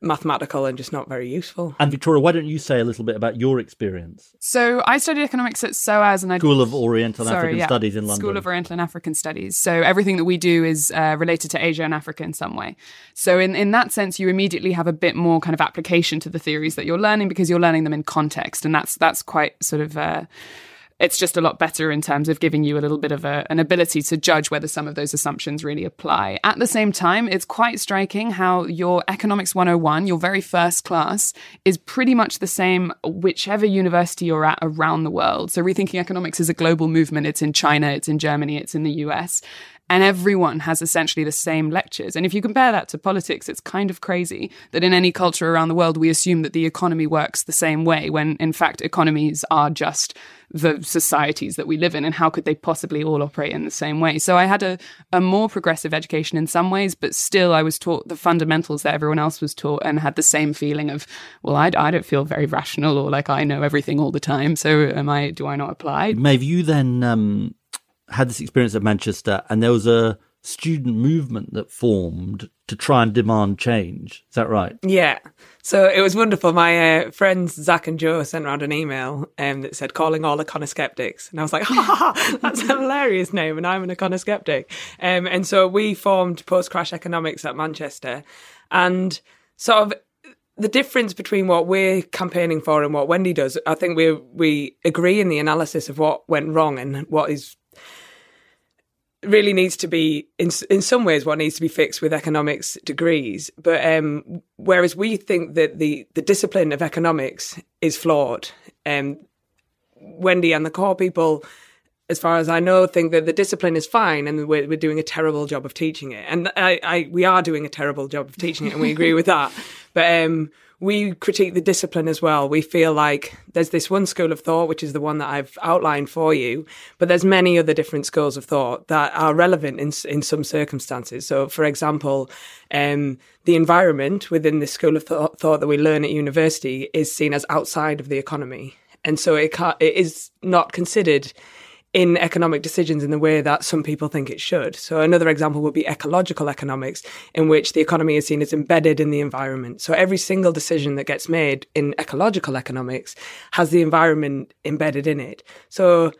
mathematical, and just not very useful. And Victoria, why don't you say a little bit about your experience? So I studied economics at SOAS and I School of Oriental and African yeah. Studies in London. School of Oriental and African Studies. So everything that we do is uh, related to Asia and Africa in some way. So in, in that sense, you immediately have a bit more kind of application to the theories that you're learning because you're learning them in context, and that's that's quite sort of. Uh, it's just a lot better in terms of giving you a little bit of a, an ability to judge whether some of those assumptions really apply. At the same time, it's quite striking how your Economics 101, your very first class, is pretty much the same whichever university you're at around the world. So, rethinking economics is a global movement. It's in China, it's in Germany, it's in the US. And everyone has essentially the same lectures. And if you compare that to politics, it's kind of crazy that in any culture around the world, we assume that the economy works the same way, when in fact, economies are just the societies that we live in and how could they possibly all operate in the same way so i had a, a more progressive education in some ways but still i was taught the fundamentals that everyone else was taught and had the same feeling of well i, I don't feel very rational or like i know everything all the time so am i do i not apply Maeve, you then um, had this experience at manchester and there was a student movement that formed to try and demand change. Is that right? Yeah. So it was wonderful. My uh, friends Zach and Joe sent around an email um, that said calling all econoskeptics. And I was like, ha ha, ha that's a hilarious name. And I'm an econoskeptic. Um, and so we formed Post Crash Economics at Manchester. And sort of the difference between what we're campaigning for and what Wendy does, I think we we agree in the analysis of what went wrong and what is really needs to be in in some ways what needs to be fixed with economics degrees. But um, whereas we think that the the discipline of economics is flawed um, Wendy and the core people as far as I know think that the discipline is fine and we're, we're doing a terrible job of teaching it. And I, I we are doing a terrible job of teaching it and we agree with that. But um, we critique the discipline as well. We feel like there's this one school of thought, which is the one that I've outlined for you, but there's many other different schools of thought that are relevant in in some circumstances. So, for example, um, the environment within this school of thought, thought that we learn at university is seen as outside of the economy, and so it, it is not considered in economic decisions in the way that some people think it should. So another example would be ecological economics, in which the economy is seen as embedded in the environment. So every single decision that gets made in ecological economics has the environment embedded in it. So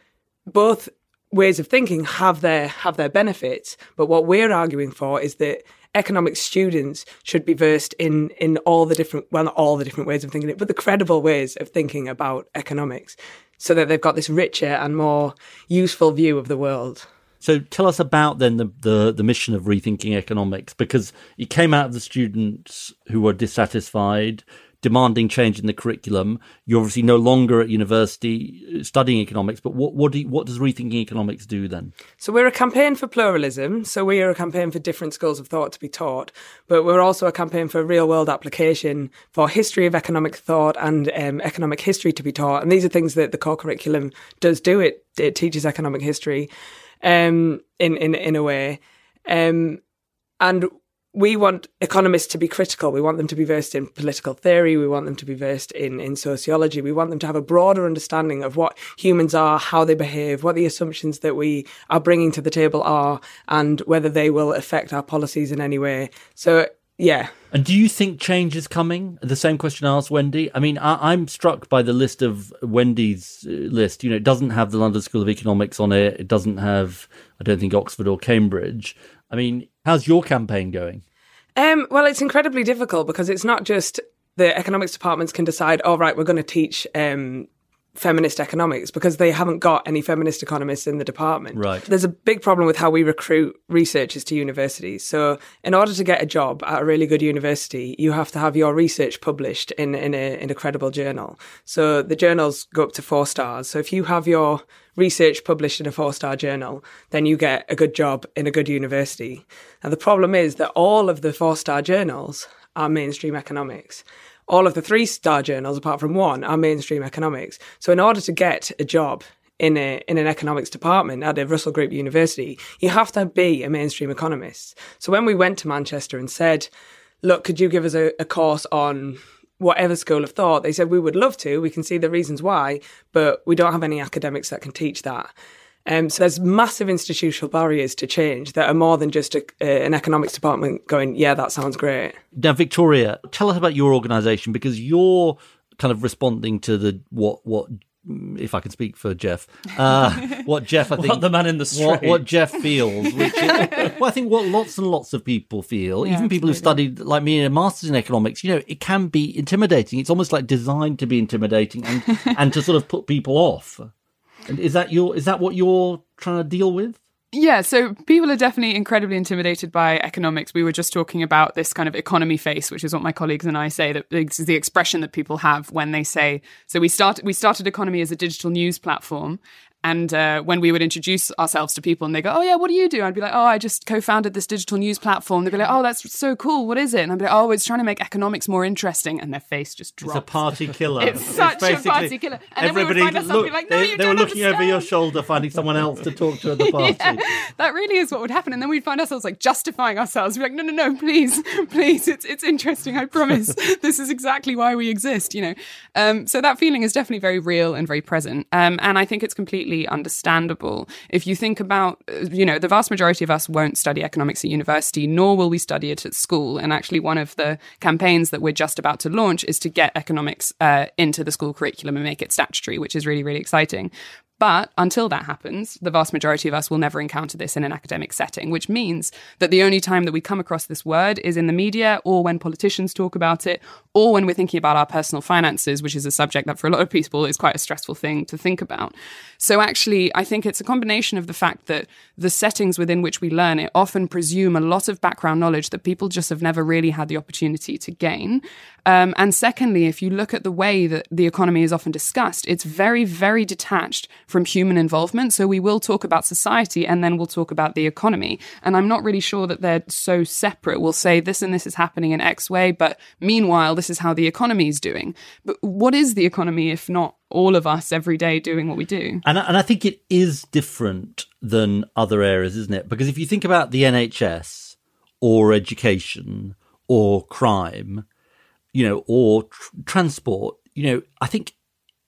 both ways of thinking have their have their benefits, but what we're arguing for is that economics students should be versed in in all the different well not all the different ways of thinking it, but the credible ways of thinking about economics so that they've got this richer and more useful view of the world. So tell us about then the, the, the mission of rethinking economics because it came out of the students who were dissatisfied demanding change in the curriculum. You're obviously no longer at university uh, studying economics, but what what, do you, what does rethinking economics do then? So we're a campaign for pluralism. So we are a campaign for different schools of thought to be taught, but we're also a campaign for real world application for history of economic thought and um, economic history to be taught. And these are things that the core curriculum does do. It it teaches economic history um, in in in a way. Um, and we want economists to be critical. We want them to be versed in political theory. We want them to be versed in, in sociology. We want them to have a broader understanding of what humans are, how they behave, what the assumptions that we are bringing to the table are, and whether they will affect our policies in any way. So, yeah. And do you think change is coming? The same question I asked Wendy. I mean, I, am struck by the list of Wendy's uh, list. You know, it doesn't have the London School of Economics on it. It doesn't have, I don't think, Oxford or Cambridge. I mean, how's your campaign going? Um, well, it's incredibly difficult because it's not just the economics departments can decide, oh, right, we're going to teach um, feminist economics because they haven't got any feminist economists in the department. Right. There's a big problem with how we recruit researchers to universities. So, in order to get a job at a really good university, you have to have your research published in in a in a credible journal. So, the journals go up to 4 stars. So, if you have your research published in a four-star journal, then you get a good job in a good university. Now, the problem is that all of the four-star journals are mainstream economics all of the three star journals, apart from one, are mainstream economics. So in order to get a job in a in an economics department at a Russell Group University, you have to be a mainstream economist. So when we went to Manchester and said, "Look, could you give us a, a course on whatever school of thought?" They said, "We would love to. We can see the reasons why, but we don't have any academics that can teach that." Um, so there's massive institutional barriers to change that are more than just a, uh, an economics department going, yeah, that sounds great. Now, Victoria, tell us about your organisation because you're kind of responding to the what what if I can speak for Geoff, uh, what Geoff I think what the man in the street, what, what Geoff feels, which is, well, I think what lots and lots of people feel, yeah, even people who studied like me in a master's in economics, you know, it can be intimidating. It's almost like designed to be intimidating and and to sort of put people off. Is that your is that what you're trying to deal with? Yeah, so people are definitely incredibly intimidated by economics. We were just talking about this kind of economy face, which is what my colleagues and I say that is the expression that people have when they say. So we started we started economy as a digital news platform, And uh, when we would introduce ourselves to people and they go, Oh, yeah, what do you do? I'd be like, Oh, I just co founded this digital news platform. They'd be like, Oh, that's so cool. What is it? And I'd be like, Oh, it's trying to make economics more interesting. And their face just drops. It's a party killer. It's such a party killer. And then we would find look- be like, No, they, you they were looking over your shoulder, finding someone else to talk to at the party. Yeah, that really is what would happen. And then we'd find ourselves like justifying ourselves. We're like, no, no, no, please, please. It's it's interesting. I promise. this is exactly why we exist. You know. Um, so that feeling is definitely very real and very present. Um, and I think it's completely understandable if you think about, uh, you know, the vast majority of us won't study economics at university, nor will we study it at school. And actually, one of the campaigns that we're just about to launch is to get economics uh, into the school curriculum and make it statutory, which is really, really exciting. But until that happens, the vast majority of us will never encounter this in an academic setting, which means that the only time that we come across this word is in the media or when politicians talk about it or when we're thinking about our personal finances, which is a subject that for a lot of people is quite a stressful thing to think about. So actually, I think it's a combination of the fact that the settings within which we learn it often presume a lot of background knowledge that people just have never really had the opportunity to gain. Um, and secondly, if you look at the way that the economy is often discussed, it's very, very detached from human involvement. So we will talk about society and then we'll talk about the economy. And I'm not really sure that they're so separate. We'll say this and this is happening in X way, but meanwhile, this is how the economy is doing. But what is the economy if not all of us every day doing what we do? And, and I think it is different than other areas, isn't it? Because if you think about the NHS or education or crime, you know, or tr- transport, you know, I think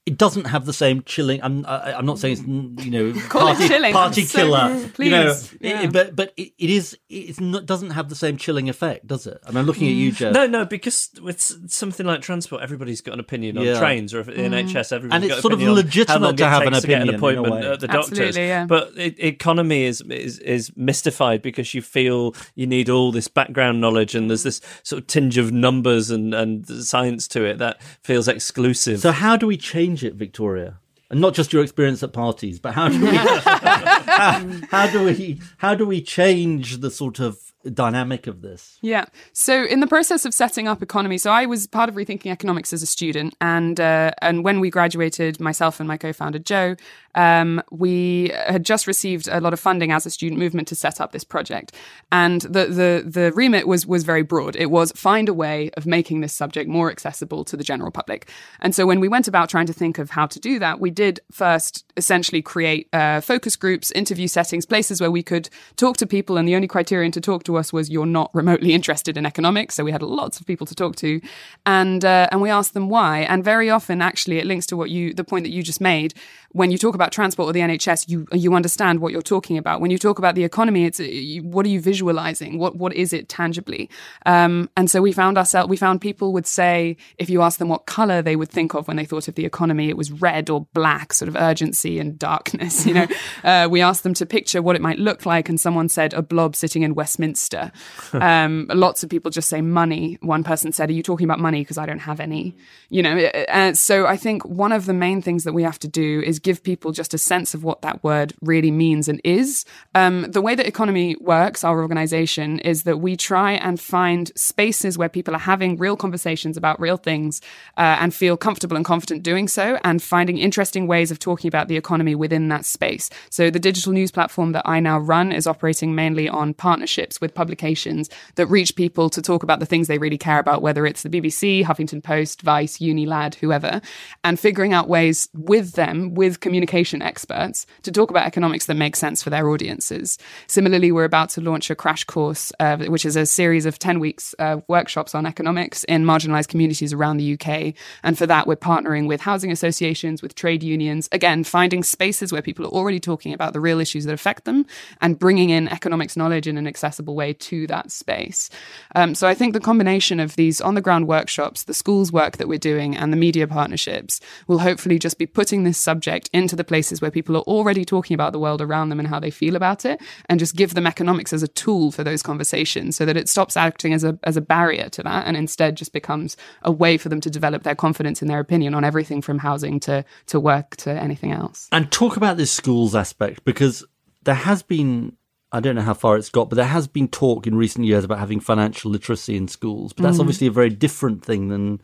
it doesn't have the same chilling. I'm I, I'm not saying it's mm, you know Call it party, chilling. party So- killer, you know, please, yeah. it- but but it, it is it's not doesn't have the same chilling effect, does it? I mean, I'm looking at you, Geoff. No, no, because with something like transport, everybody's got an opinion on Yeah. trains, or if at the NHS, everybody's And it's got sort of opinion legitimate to have an takes to get an opinion, in a appointment at the doctor's. Absolutely, yeah. But it, economy is, is is mystified because you feel you need all this background knowledge, and there's this sort of tinge of numbers and and science to it that feels exclusive. So how do we change it, Victoria? And not just your experience at parties, but how do we how, how do we how do we change the sort of dynamic of this? Yeah. So in the process of setting up economy, so I was part of rethinking economics as a student, and uh, and when we graduated, myself and my co-founder Joe, um, we had just received a lot of funding as a student movement to set up this project, and the the the remit was was very broad. It was find a way of making this subject more accessible to the general public, and so when we went about trying to think of how to do that, we did first essentially create uh, focus groups, interview settings, places where we could talk to people, and the only criterion to talk to us was you're not remotely interested in economics. So we had lots of people to talk to, and uh, and we asked them why. And very often, actually, it links to what you the point that you just made. When you talk about transport or the NHS, you you understand what you're talking about. When you talk about the economy, it's uh, what are you visualizing? What what is it tangibly? Um, and so we found ourselves. We found people would say if you ask them what color they would think of when they thought of the economy, it was red or black, sort of urgency and darkness. You know, uh, we asked them to picture what it might look like, and someone said a blob sitting in Westminster. um, lots of people just say money. One person said, "Are you talking about money? Because I don't have any." You know, uh, so I think one of the main things that we have to do is give people just a sense of what that word really means and is. Um, the way that economy works, our organization, is that we try and find spaces where people are having real conversations about real things uh, and feel comfortable and confident doing so, and finding interesting ways of talking about the economy within that space. So the digital news platform that I now run is operating mainly on partnerships with publications that reach people to talk about the things they really care about, whether it's the BBC, Huffington Post, Vice, Unilad, whoever, and figuring out ways with them, with communication experts, to talk about economics that make sense for their audiences. Similarly, we're about to launch a crash course, uh, which is a series of 10 weeks uh, workshops on economics in marginalized communities around the UK. And for that, we're partnering with housing associations, with trade unions, again, finding spaces where people are already talking about the real issues that affect them and bringing in economics knowledge in an accessible way to that space. Um, so I think the combination of these on the ground workshops, the schools work that we're doing, and the media partnerships will hopefully just be putting this subject into the places where people are already talking about the world around them and how they feel about it, and just give them economics as a tool for those conversations so that it stops acting as a, as a barrier to that and instead just becomes a way for them to develop their confidence in their opinion on everything from housing to, to work to anything else. And talk about this schools aspect because there has been I don't know how far it's got, but there has been talk in recent years about having financial literacy in schools. But that's mm. obviously a very different thing than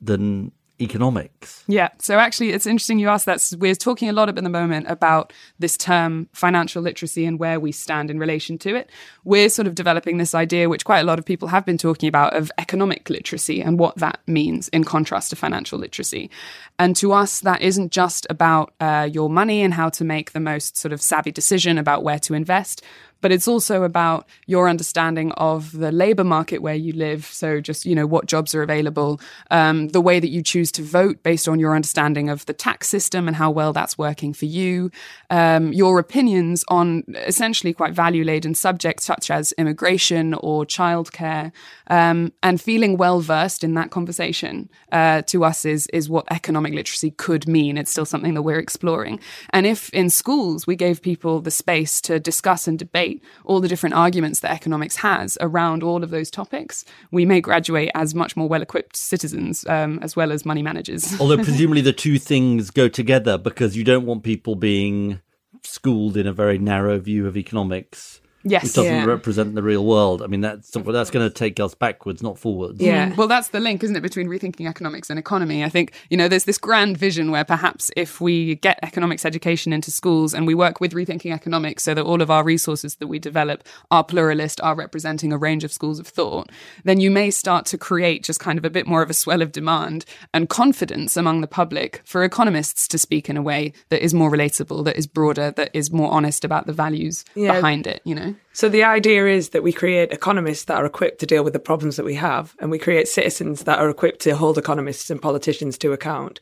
than economics? Yeah. So actually, it's interesting you asked that. We're talking a lot at the moment about this term financial literacy and where we stand in relation to it. We're sort of developing this idea, which quite a lot of people have been talking about, of economic literacy and what that means in contrast to financial literacy. And to us, that isn't just about uh, your money and how to make the most sort of savvy decision about where to invest but it's also about your understanding of the labor market where you live. So just, you know, what jobs are available, um, the way that you choose to vote based on your understanding of the tax system and how well that's working for you, um, your opinions on essentially quite value laden subjects such as immigration or childcare, um, and feeling well versed in that conversation uh, to us is, is what economic literacy could mean. It's still something that we're exploring. And if in schools we gave people the space to discuss and debate debate all the different arguments that economics has around all of those topics, we may graduate as much more well equipped citizens um, as well as money managers. Although, presumably, the two things go together because you don't want people being schooled in a very narrow view of economics Yes, it doesn't yeah. represent the real world. I mean, that's that's going to take us backwards, not forwards. Yeah. Mm. Well, that's the link, isn't it, between rethinking economics and economy? I think, you know, there's this grand vision where perhaps if we get economics education into schools and we work with rethinking economics so that all of our resources that we develop are pluralist, are representing a range of schools of thought, then you may start to create just kind of a bit more of a swell of demand and confidence among the public for economists to speak in a way that is more relatable, that is broader, that is more honest about the values Yeah. behind it, you know? So the idea is that we create economists that are equipped to deal with the problems that we have, and we create citizens that are equipped to hold economists and politicians to account.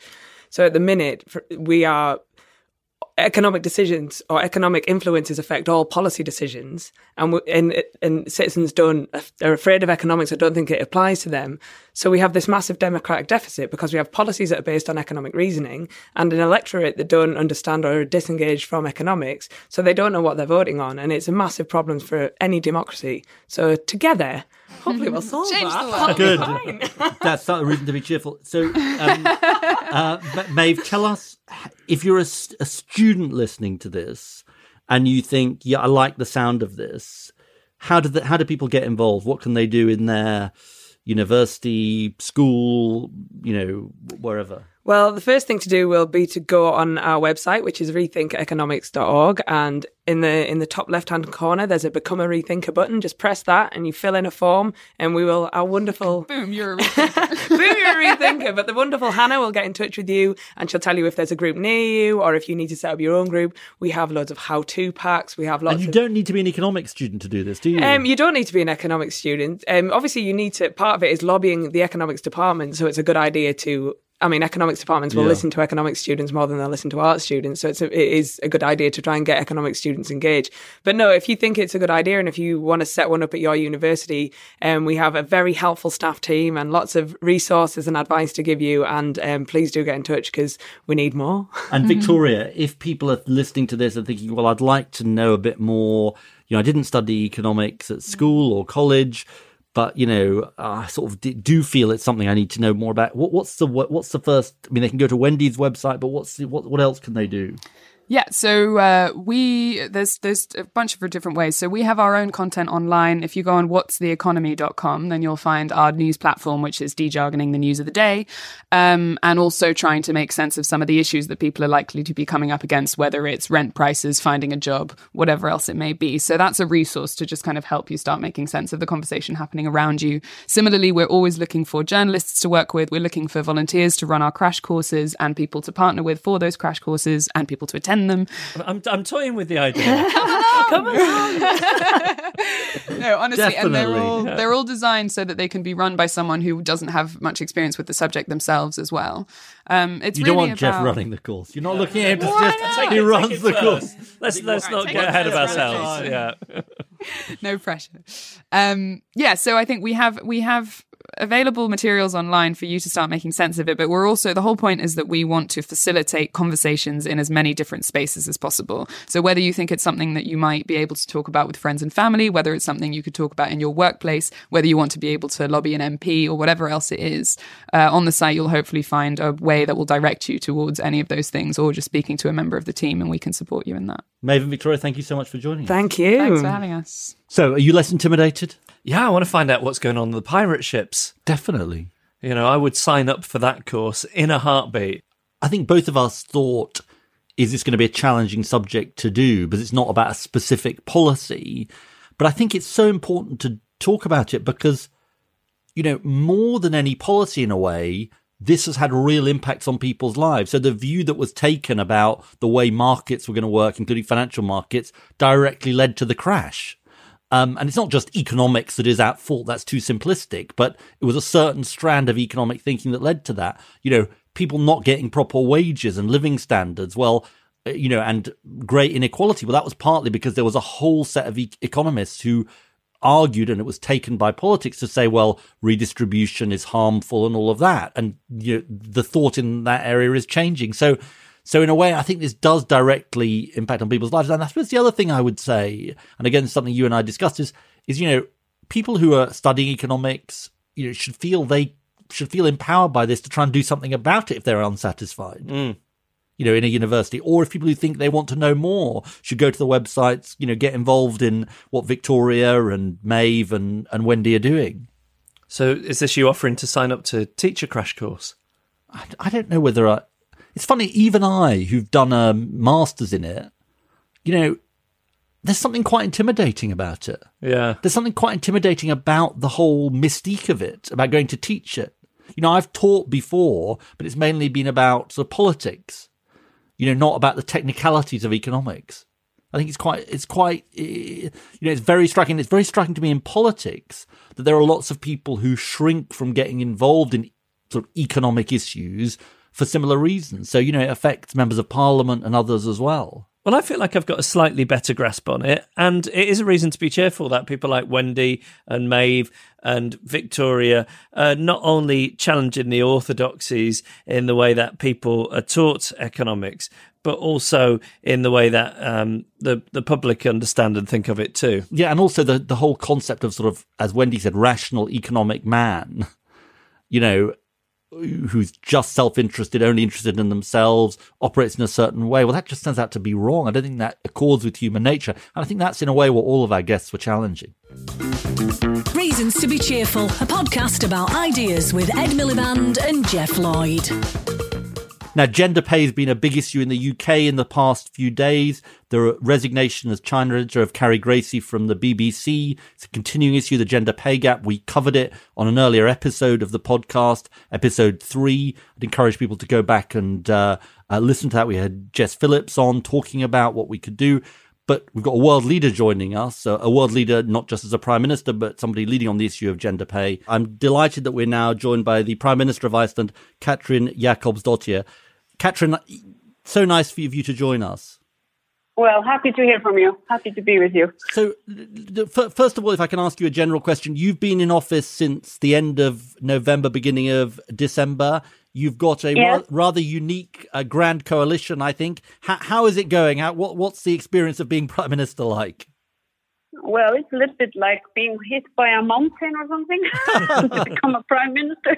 So at the minute, we are economic decisions or economic influences affect all policy decisions, and we, and and citizens don't are afraid of economics or don't think it applies to them. So we have this massive democratic deficit because we have policies that are based on economic reasoning and an electorate that don't understand or are disengaged from economics, so they don't know what they're voting on, and it's a massive problem for any democracy. So together, hopefully, we'll solve Change that. the world. Good. That's not a reason to be cheerful. So, um, uh, Maeve, tell us if you're a student listening to this and you think, yeah, I like the sound of this. How do the, how do people get involved? What can they do in their university, school, you know, wherever? Well, the first thing to do will be to go on our website, which is rethinkeconomics.org, and in the in the top left hand corner, there's a become a rethinker button. Just press that, and you fill in a form, and we will our wonderful Boom, you're a boom, you're a rethinker. But the wonderful Hannah will get in touch with you, and she'll tell you if there's a group near you, or if you need to set up your own group. We have loads of how to packs. We have lots. And you of, don't need to be an economics student to do this, do you? um, you don't need to be an economics student. Um, obviously, you need to. Part of it is lobbying the economics department, so it's a good idea to. I mean, economics departments will Yeah. listen to economics students more than they'll listen to art students. So it's a, it is a good idea to try and get economics students engaged. But no, if you think it's a good idea and if you want to set one up at your university, um, we have a very helpful staff team and lots of resources and advice to give you. And um, please do get in touch because we need more. And Victoria, if people are listening to this and thinking, well, I'd like to know a bit more, you know, I didn't study economics at school or college, but you know, I sort of do feel it's something I need to know more about. What, what's the what, what's the first? I mean, they can go to Wendy's website, but what's the, what what else can they do? Yeah, so uh, we there's there's a bunch of different ways. So we have our own content online. If you go on what'stheeconomy.com, then you'll find our news platform, which is dejargoning the news of the day, um, and also trying to make sense of some of the issues that people are likely to be coming up against, whether it's rent prices, finding a job, whatever else it may be. So that's a resource to just kind of help you start making sense of the conversation happening around you. Similarly, we're always looking for journalists to work with. We're looking for volunteers to run our crash courses and people to partner with for those crash courses and people to attend them. I'm, I'm toying with the idea. no, honestly, and they're Definitely. all they're all designed so that they can be run by someone who doesn't have much experience with the subject themselves as well. Um, it's You really don't want Geoff running the course. You're not looking at him to Why just he it- runs it the first. course. Let's let's not get ahead of ourselves. Yeah. no pressure. Um, yeah, so I think we have we have available materials online for you to start making sense of it. But we're also the whole point is that we want to facilitate conversations in as many different spaces as possible. So whether you think it's something that you might be able to talk about with friends and family, whether it's something you could talk about in your workplace, whether you want to be able to lobby an MP or whatever else it is, uh, on the site you'll hopefully find a way that will direct you towards any of those things, or just speaking to a member of the team, and we can support you in that. Maven Victoria, thank you so much for joining us. Thank you. Thanks for having us. So, are you less intimidated? Yeah, I want to find out what's going on with the pirate ships. Definitely. You know, I would sign up for that course in a heartbeat. I think both of us thought, is this going to be a challenging subject to do? Because it's not about a specific policy. But I think it's so important to talk about it because, you know, more than any policy in a way, this has had real impacts on people's lives. So the view that was taken about the way markets were going to work, including financial markets, directly led to the crash. Um, and it's not just economics that is at fault. That's too simplistic, but it was a certain strand of economic thinking that led to that. You know, people not getting proper wages and living standards. Well, uh, you know, and great inequality. Well, that was partly because there was a whole set of e- economists who argued, and it was taken by politics to say, well, redistribution is harmful and all of that. And you know, the thought in that area is changing. So, so in a way, I think this does directly impact on people's lives. And I suppose the other thing I would say, and again, something you and I discussed is, is, you know, people who are studying economics, you know, should feel they should feel empowered by this to try and do something about it if they're unsatisfied. Mm. You know, in a university, or if people who think they want to know more should go to the websites, you know, get involved in what Victoria and Maeve and, and Wendy are doing. So, is this you offering to sign up to teach a crash course? I, I don't know whether I, it's funny, even I, who've done a master's in it, you know, there's something quite intimidating about it. Yeah. There's something quite intimidating about the whole mystique of it, about going to teach it. You know, I've taught before, but it's mainly been about sort of politics, you know, not about the technicalities of economics. I think it's quite, it's quite, you know, it's very striking. It's very striking to me in politics that there are lots of people who shrink from getting involved in sort of economic issues for similar reasons. So, you know, it affects members of parliament and others as well. Well, I feel like I've got a slightly better grasp on it, and it is a reason to be cheerful that people like Wendy and Maeve and Victoria are not only challenging the orthodoxies in the way that people are taught economics, but also in the way that um, the the public understand and think of it too. Yeah, and also the the whole concept of sort of, as Wendy said, rational economic man. You know, who's just self-interested, only interested in themselves, operates in a certain way. Well, that just turns out to be wrong. I don't think that accords with human nature. And I think that's in a way what all of our guests were challenging. Reasons to be Cheerful, a podcast about ideas with Ed Miliband and Geoff Lloyd. Now, gender pay has been a big issue in the UK in the past few days. The resignation as China editor of Carrie Gracie from the BBC. It's a continuing issue, the gender pay gap. We covered it on an earlier episode of the podcast, episode three. I'd encourage people to go back and uh, uh, listen to that. We had Jess Phillips on talking about what we could do. But we've got a world leader joining us, a world leader not just as a prime minister, but somebody leading on the issue of gender pay. I'm delighted that we're now joined by the Prime Minister of Iceland, Katrin Jakobsdottir. Katrin, so nice for you to join us. Well, happy to hear from you. Happy to be with you. So, first of all, if I can ask you a general question, you've been in office since the end of November, beginning of December. You've got a yes. ra- rather unique uh, grand coalition, I think. H- how is it going? How, what, what's the experience of being prime minister like? Well, it's a little bit like being hit by a mountain or something to become a prime minister.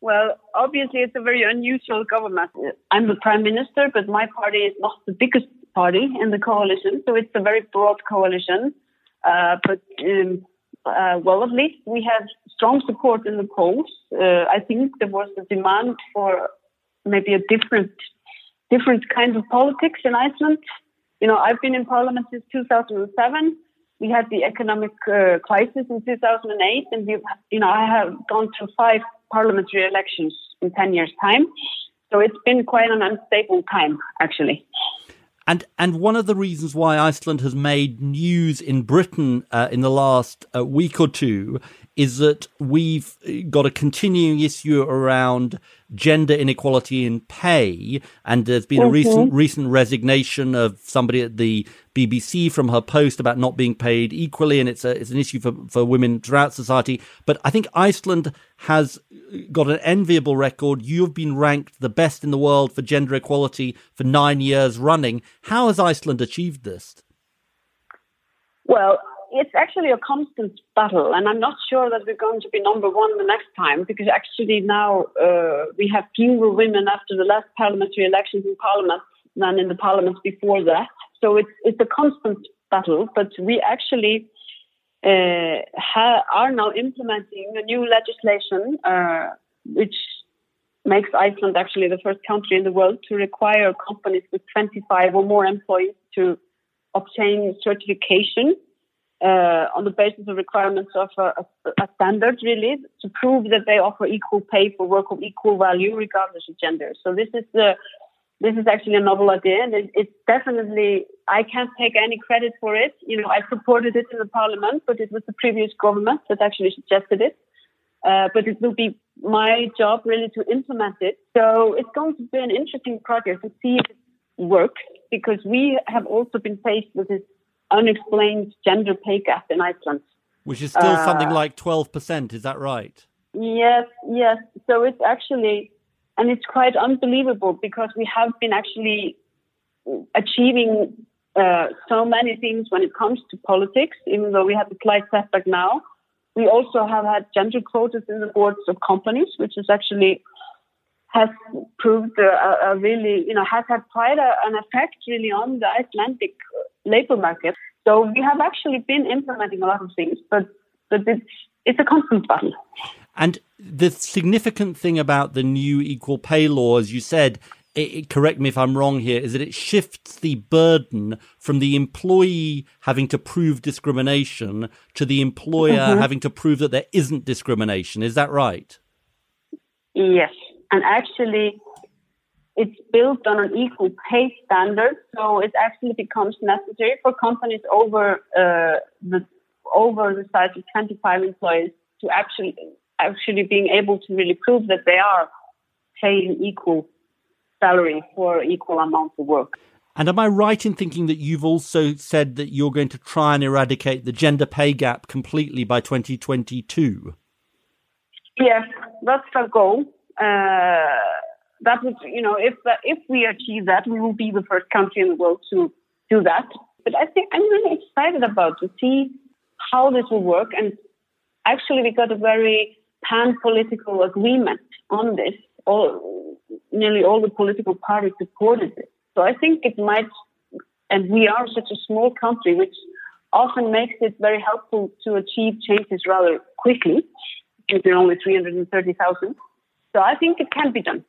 Well, obviously, it's a very unusual government. I'm the prime minister, but my party is not the biggest party in the coalition, so it's a very broad coalition. Uh, but um, uh, well, at least we have strong support in the polls. Uh, I think there was a demand for maybe a different, different kind of politics in Iceland. You know, I've been in parliament since 2007. We had the economic uh, crisis in 2008, and we, you know, I have gone through five parliamentary elections in 10 years' time. So it's been quite an unstable time, actually. And and one of the reasons why Iceland has made news in Britain uh, in the last uh, week or two is that we've got a continuing issue around gender inequality in pay, and there's been mm-hmm. a recent recent resignation of somebody at the BBC from her post about not being paid equally, and it's a it's an issue for for women throughout society. But I think Iceland has got an enviable record. You've been ranked the best in the world for gender equality for nine years running. How has Iceland achieved this? Well, it's actually a constant battle, and I'm not sure that we're going to be number one the next time because actually now uh, we have fewer women after the last parliamentary elections in parliament than in the parliaments before that. So it's it's a constant battle, but we actually uh, ha- are now implementing a new legislation uh, which makes Iceland actually the first country in the world to require companies with 25 or more employees to obtain certification uh, on the basis of requirements of a, a, standard, really, to prove that they offer equal pay for work of equal value, regardless of gender. So this is the this is actually a novel idea, and it, it's definitely I can't take any credit for it. You know, I supported it in the parliament, but it was the previous government that actually suggested it. Uh, but it will be my job really to implement it. So it's going to be an interesting project to see if it works because we have also been faced with this unexplained gender pay gap in Iceland. Which is still uh, something like 12%, is that right? Yes, yes. So it's actually, and it's quite unbelievable because we have been actually achieving uh, so many things when it comes to politics, even though we have a slight setback now. We also have had gender quotas in the boards of companies, which is actually has proved a, a really, you know, has had quite a, an effect really on the Icelandic labor market. So we have actually been implementing a lot of things, but but it's it's a constant battle. And the significant thing about the new equal pay law, as you said, it, correct me if I'm wrong here, is that it shifts the burden from the employee having to prove discrimination to the employer mm-hmm. having to prove that there isn't discrimination. Is that right? Yes. And actually, it's built on an equal pay standard, so it actually becomes necessary for companies over uh, the over the size of 25 employees to actually actually being able to really prove that they are paying equal salary for equal amount of work. And am I right in thinking that you've also said that you're going to try and eradicate the gender pay gap completely by 2022? Yes, that's the goal. Uh, that would, you know, if if we achieve that, we will be the first country in the world to do that. But I think I'm really excited about to see how this will work. And actually, we got a very pan-political agreement on this. All, nearly all the political parties supported it. So I think it might, and we are such a small country, which often makes it very helpful to achieve changes rather quickly. Because there are only 330,000. So I think it can be done.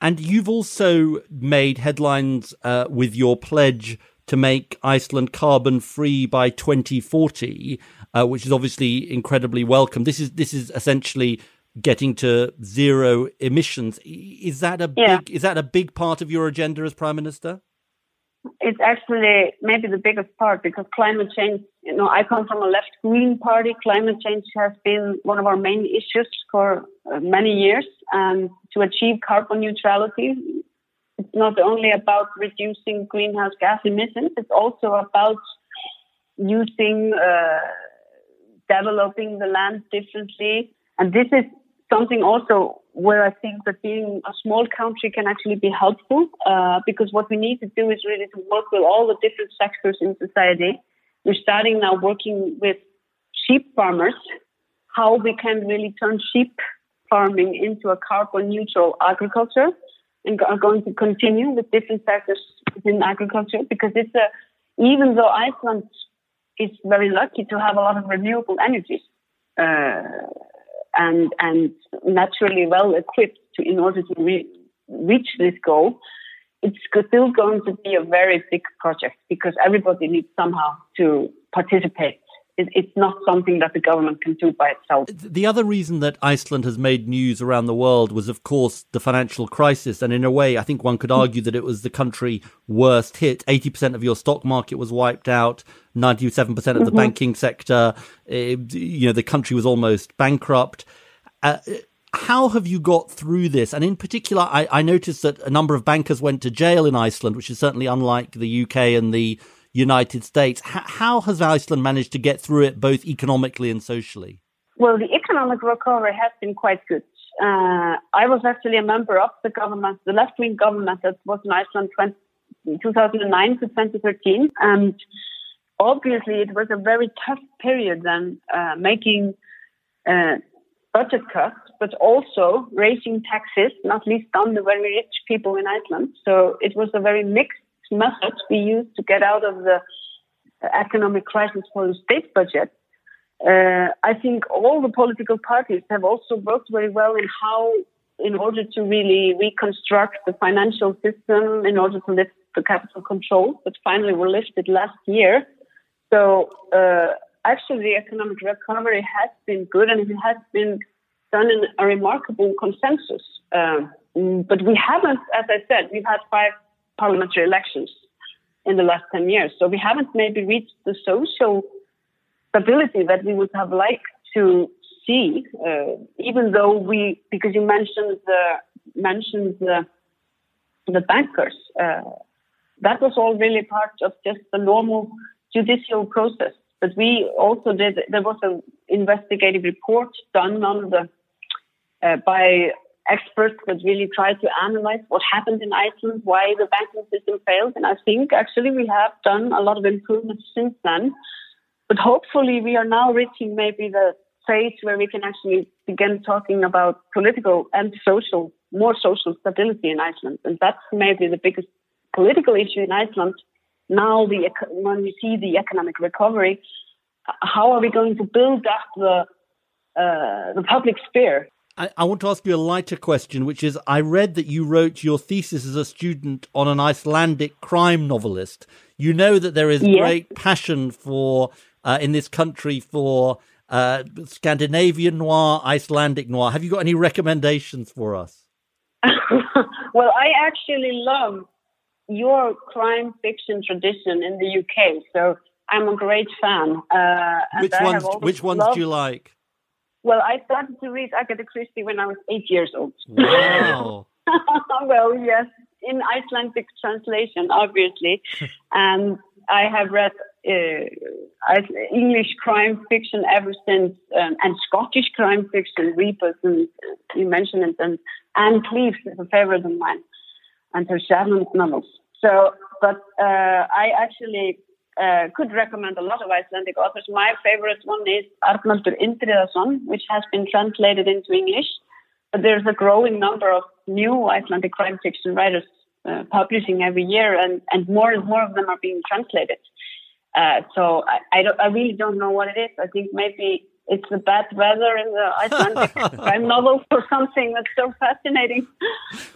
And you've also made headlines uh, with your pledge to make Iceland carbon free by 2040, uh, which is obviously incredibly welcome. This is this is essentially getting to zero emissions. Is that a yeah. big is that a big part of your agenda as prime minister? It's actually maybe the biggest part because climate change. You know, I come from a left green party. Climate change has been one of our main issues for uh, many years, and to achieve carbon neutrality, it's not only about reducing greenhouse gas emissions. It's also about using, uh, developing the land differently, and this is something also where I think that being a small country can actually be helpful uh, because what we need to do is really to work with all the different sectors in society. We're starting now working with sheep farmers, how we can really turn sheep farming into a carbon neutral agriculture and are going to continue with different sectors within agriculture because it's a, even though Iceland is very lucky to have a lot of renewable energies, uh, and and naturally well equipped to in order to re- reach this goal, it's still going to be a very big project because everybody needs somehow to participate. It's not something that the government can do by itself. The other reason that Iceland has made news around the world was, of course, the financial crisis. And in a way, I think one could argue that it was the country worst hit. 80% of your stock market was wiped out. 97% of the mm-hmm. banking sector. It, you know, the country was almost bankrupt. Uh, how have you got through this? And in particular, I, I, noticed that a number of bankers went to jail in Iceland, which is certainly unlike the UK and the United States. H- how has Iceland managed to get through it both economically and socially? Well, the economic recovery has been quite good. Uh, I was actually a member of the government, the left wing government that was in Iceland 20, 2009 to 2013. And obviously, it was a very tough period then, uh, making uh, budget cuts, but also raising taxes, not least on the very rich people in Iceland. So it was a very mixed method we used to get out of the economic crisis for the state budget. uh, I think all the political parties have also worked very well in how, in order to really reconstruct the financial system, in order to lift the capital controls but finally were lifted last year. So uh, actually, the economic recovery has been good, and it has been done in a remarkable consensus. Um, but we haven't, as I said, we've had five parliamentary elections in the last 10 years. So we haven't maybe reached the social stability that we would have liked to see, uh, even though we, because you mentioned the, mentioned the, the bankers, uh, that was all really part of just the normal judicial process. But we also did, there was an investigative report done on the, uh, by experts that really try to analyze what happened in Iceland, why the banking system failed. And I think actually we have done a lot of improvements since then. But hopefully we are now reaching maybe the phase where we can actually begin talking about political and social, more social stability in Iceland. And that's maybe the biggest political issue in Iceland. Now, the, when we see the economic recovery, how are we going to build up the, uh, the public sphere? I, I, want to ask you a lighter question, which is I read that you wrote your thesis as a student on an Icelandic crime novelist. You know that there is yes. great passion for uh, in this country for uh, Scandinavian noir, Icelandic noir. Have you got any recommendations for us? well, I actually love your crime fiction tradition in the UK, so I'm a great fan. Uh, which ones? Which ones loved... do you like? Well, I started to read Agatha Christie when I was eight years old. Wow. well, yes, in Icelandic translation, obviously, and I have read uh, English crime fiction ever since, um, and Scottish crime fiction, Rebus, and you mentioned it, and Ann Cleeves is a favorite of mine, and her Shetland novels. So, but uh, I actually uh, could recommend a lot of Icelandic authors. My favorite one is Arnaldur Indriðason, which has been translated into English. But there's a growing number of new Icelandic crime fiction writers uh, publishing every year, and, and more and more of them are being translated. Uh, so I, I, I, really don't know what it is. I think maybe it's the bad weather in the Icelandic crime novels or something that's so fascinating.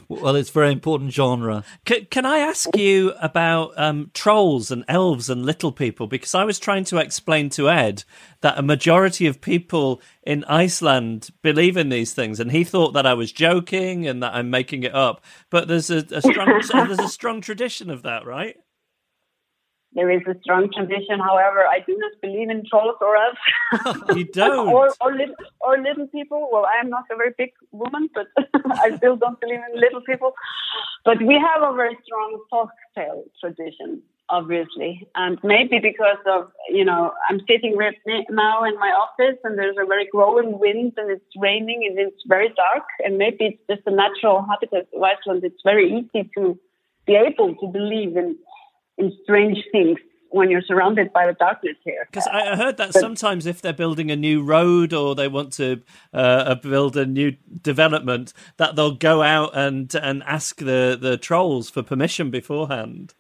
Well, it's a very important genre. Can, can I ask you about um, trolls and elves and little people? Because I was trying to explain to Ed that a majority of people in Iceland believe in these things, and he thought that I was joking and that I'm making it up. But there's a, a strong there's a strong tradition of that, right? There is a strong tradition. However, I do not believe in trolls or elves. you don't? or, or, little, or little people. Well, I am not a very big woman, but I still don't believe in little people. But we have a very strong folk tale tradition, obviously. And maybe because of, you know, I'm sitting right now in my office and there's a very growing wind and it's raining and it's very dark. And maybe it's just a natural habitat of Iceland. It's very easy to be able to believe in in strange things when you're surrounded by the darkness here. Because I heard that but, sometimes if they're building a new road or they want to uh, uh, build a new development, that they'll go out and and ask the the trolls for permission beforehand.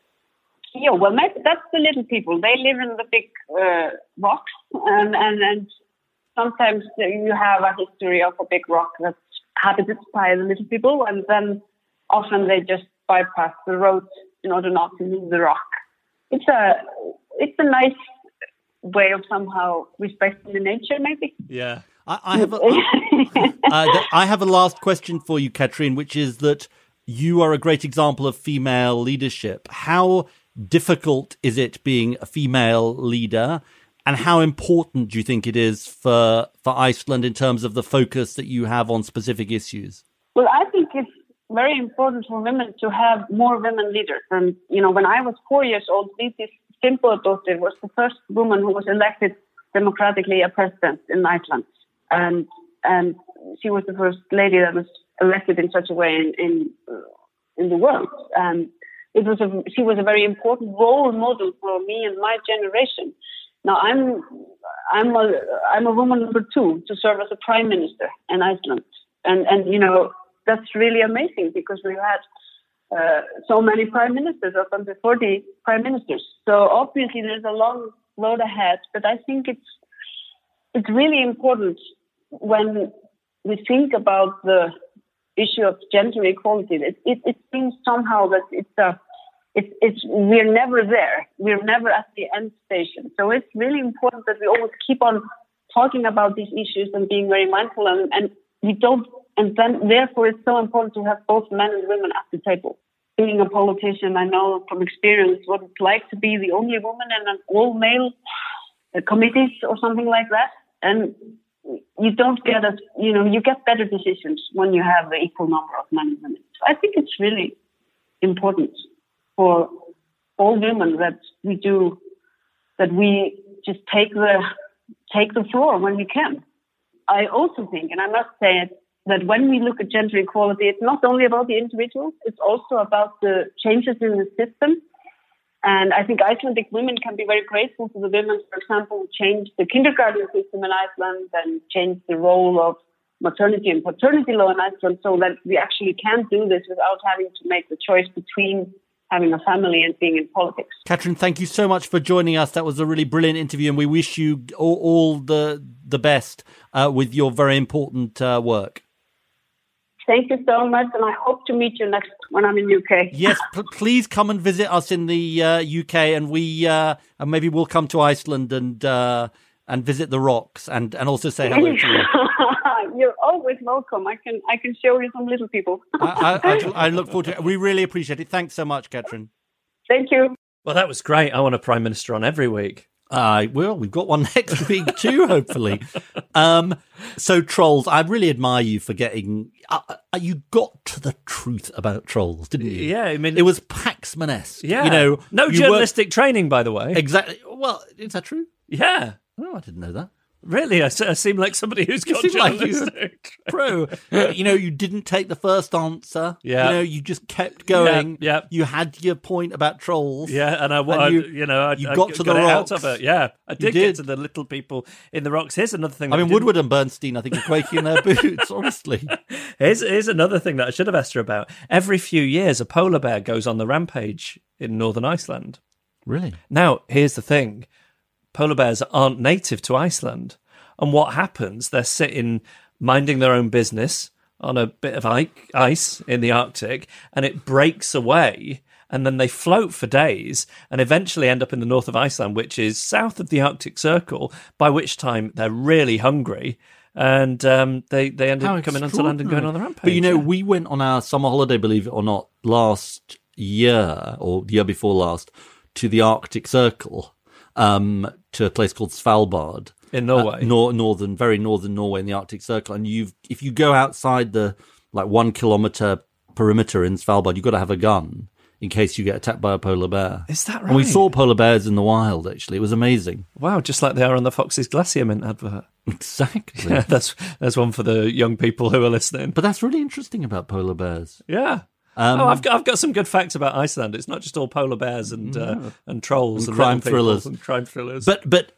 Yeah, well, that's the little people. They live in the big uh, rocks, and, and and sometimes you have a history of a big rock that's habited by the little people, and then often they just bypass the road in order not to move the rock. It's a it's a nice way of somehow respecting the nature, maybe. Yeah. I, I have a, uh, I have a last question for you, Katrin, which is that you are a great example of female leadership. How difficult is it being a female leader? And how important do you think it is for, for Iceland in terms of the focus that you have on specific issues? Well, I think it's very important for women to have more women leaders. And, you know, when I was four years old, Vigdís Finnbogadóttir was the first woman who was elected democratically a president in Iceland. And, and she was the first lady that was elected in such a way in, in, uh, in the world. And it was a, she was a very important role model for me and my generation. Now I'm, I'm a, I'm a woman number two to serve as a prime minister in Iceland. And, and, you know, that's really amazing because we've had uh, so many prime ministers, up until 40 prime ministers. So obviously there's a long road ahead, but I think it's it's really important when we think about the issue of gender equality. It, it, it seems somehow that it's a it's, it's we're never there. We're never at the end station. So it's really important that we always keep on talking about these issues and being very mindful and, and we don't and then therefore it's so important to have both men and women at the table. Being a politician, I know from experience what it's like to be the only woman in an all male uh, committees or something like that. And you don't get a you know, you get better decisions when you have the equal number of men and women. So I think it's really important for all women that we do that we just take the take the floor when we can. I also think, and I must say it, that when we look at gender equality, it's not only about the individuals, it's also about the changes in the system. And I think Icelandic women can be very grateful to the women, for example, who changed the kindergarten system in Iceland and changed the role of maternity and paternity law in Iceland so that we actually can do this without having to make the choice between having a family and being in politics. Katrin, thank you so much for joining us. That was a really brilliant interview, and we wish you all, all the the best uh, with your very important uh, work. Thank you so much, and I hope to meet you next when I'm in UK. yes, p- please come and visit us in the uh, UK, and we uh, and maybe we'll come to Iceland and uh, and visit the rocks and and also say hello to you. You're always welcome. I can I can show you some little people. I, I, I, look forward to it. We really appreciate it. Thanks so much, Katrin. Thank you. Well, that was great. I want a prime minister on every week. Uh, well, we've got one next week too, hopefully. Um, so trolls, I really admire you for getting. Uh, uh, you got to the truth about trolls, didn't you? Yeah, I mean, it was Paxman-esque. Yeah, you know, no you journalistic training, by the way. Exactly. Well, is that true? Yeah. Oh, I didn't know that. Really, I, I seem like somebody who's got you seem like journalistic. pro. you know, you didn't take the first answer. Yeah. You know, you just kept going. Yeah. yeah. You had your point about trolls. Yeah, and I, I you, you, know, I, you I got to got the rocks. out of it. Yeah, I did, did. get to the little people in the rocks. Here's another thing. I mean, didn't- Woodward and Bernstein, I think, are quaking in their boots. Honestly, Here's here's another thing that I should have asked her about. Every few years, a polar bear goes on the rampage in northern Iceland. really. Now, here's the thing: polar bears aren't native to Iceland, and what happens? They're sitting minding their own business on a bit of ice in the Arctic, and it breaks away. And then they float for days and eventually end up in the north of Iceland, which is south of the Arctic Circle, by which time they're really hungry. And um, they, they end up coming onto land and going on the rampage. But you know, yeah. we went on our summer holiday, believe it or not, last year or the year before last to the Arctic Circle, um, to a place called Svalbard in Norway. uh, nor- northern, very northern Norway in the Arctic Circle. And you've, if you go outside the like one kilometer perimeter in Svalbard, you've got to have a gun in case you get attacked by a polar bear. Is that And we saw polar bears in the wild. Actually, it was amazing. Wow, just like they are on the Fox's Glacier Mint advert. Exactly. Yeah, that's that's one for the young people who are listening. But that's really interesting about polar bears. Yeah. Um, oh, I've got I've got some good facts about Iceland. It's not just all polar bears and uh, and trolls And and, crime thrillers. and crime thrillers. But but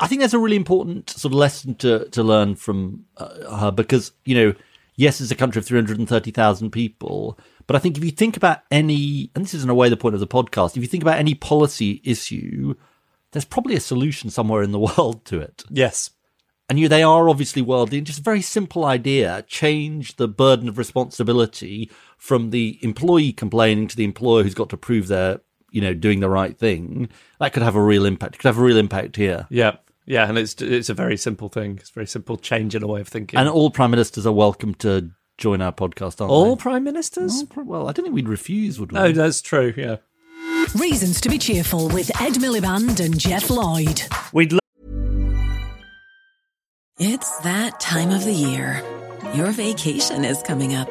I think there's a really important sort of lesson to to learn from uh, her because you know yes it's a country of 330,000 people but I think if you think about any and this is in a way the point of the podcast if you think about any policy issue there's probably a solution somewhere in the world to it yes, and you they are obviously worldly and just a very simple idea change the burden of responsibility from the employee complaining to the employer who's got to prove they're you know doing the right thing that could have a real impact it could have a real impact here yeah, yeah, and it's it's a very simple thing. It's a very simple change in a way of thinking. and all prime ministers are welcome to join our podcast aren't all they? prime ministers? All well i don't think we'd refuse would we No, that's true. Yeah, Reasons to be cheerful with Ed Miliband and Geoff Lloyd. we'd love It's that time of the year. Your vacation is coming up.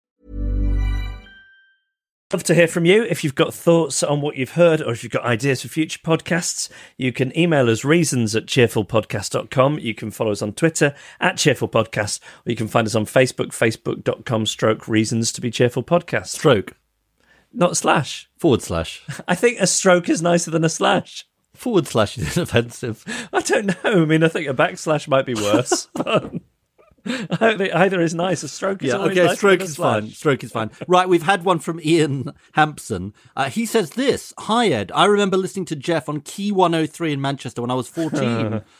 Love to hear from you. If you've got thoughts on what you've heard or if you've got ideas for future podcasts, you can email us reasons at cheerfulpodcast.com. You can follow us on Twitter at cheerfulpodcast, or you can find us on Facebook, facebook.com stroke reasons to be cheerful podcast. Stroke. Not slash. Forward slash. I think a stroke is nicer than a slash. Forward slash is offensive. I don't know. I mean, I think a backslash might be worse. but either is nice. A stroke is Yeah, okay, nicer stroke is fine. Stroke is fine. Right, we've had one from Ian Hampson. Uh, he says this Hi, Ed. I remember listening to Geoff on Key 103 in Manchester when I was 14.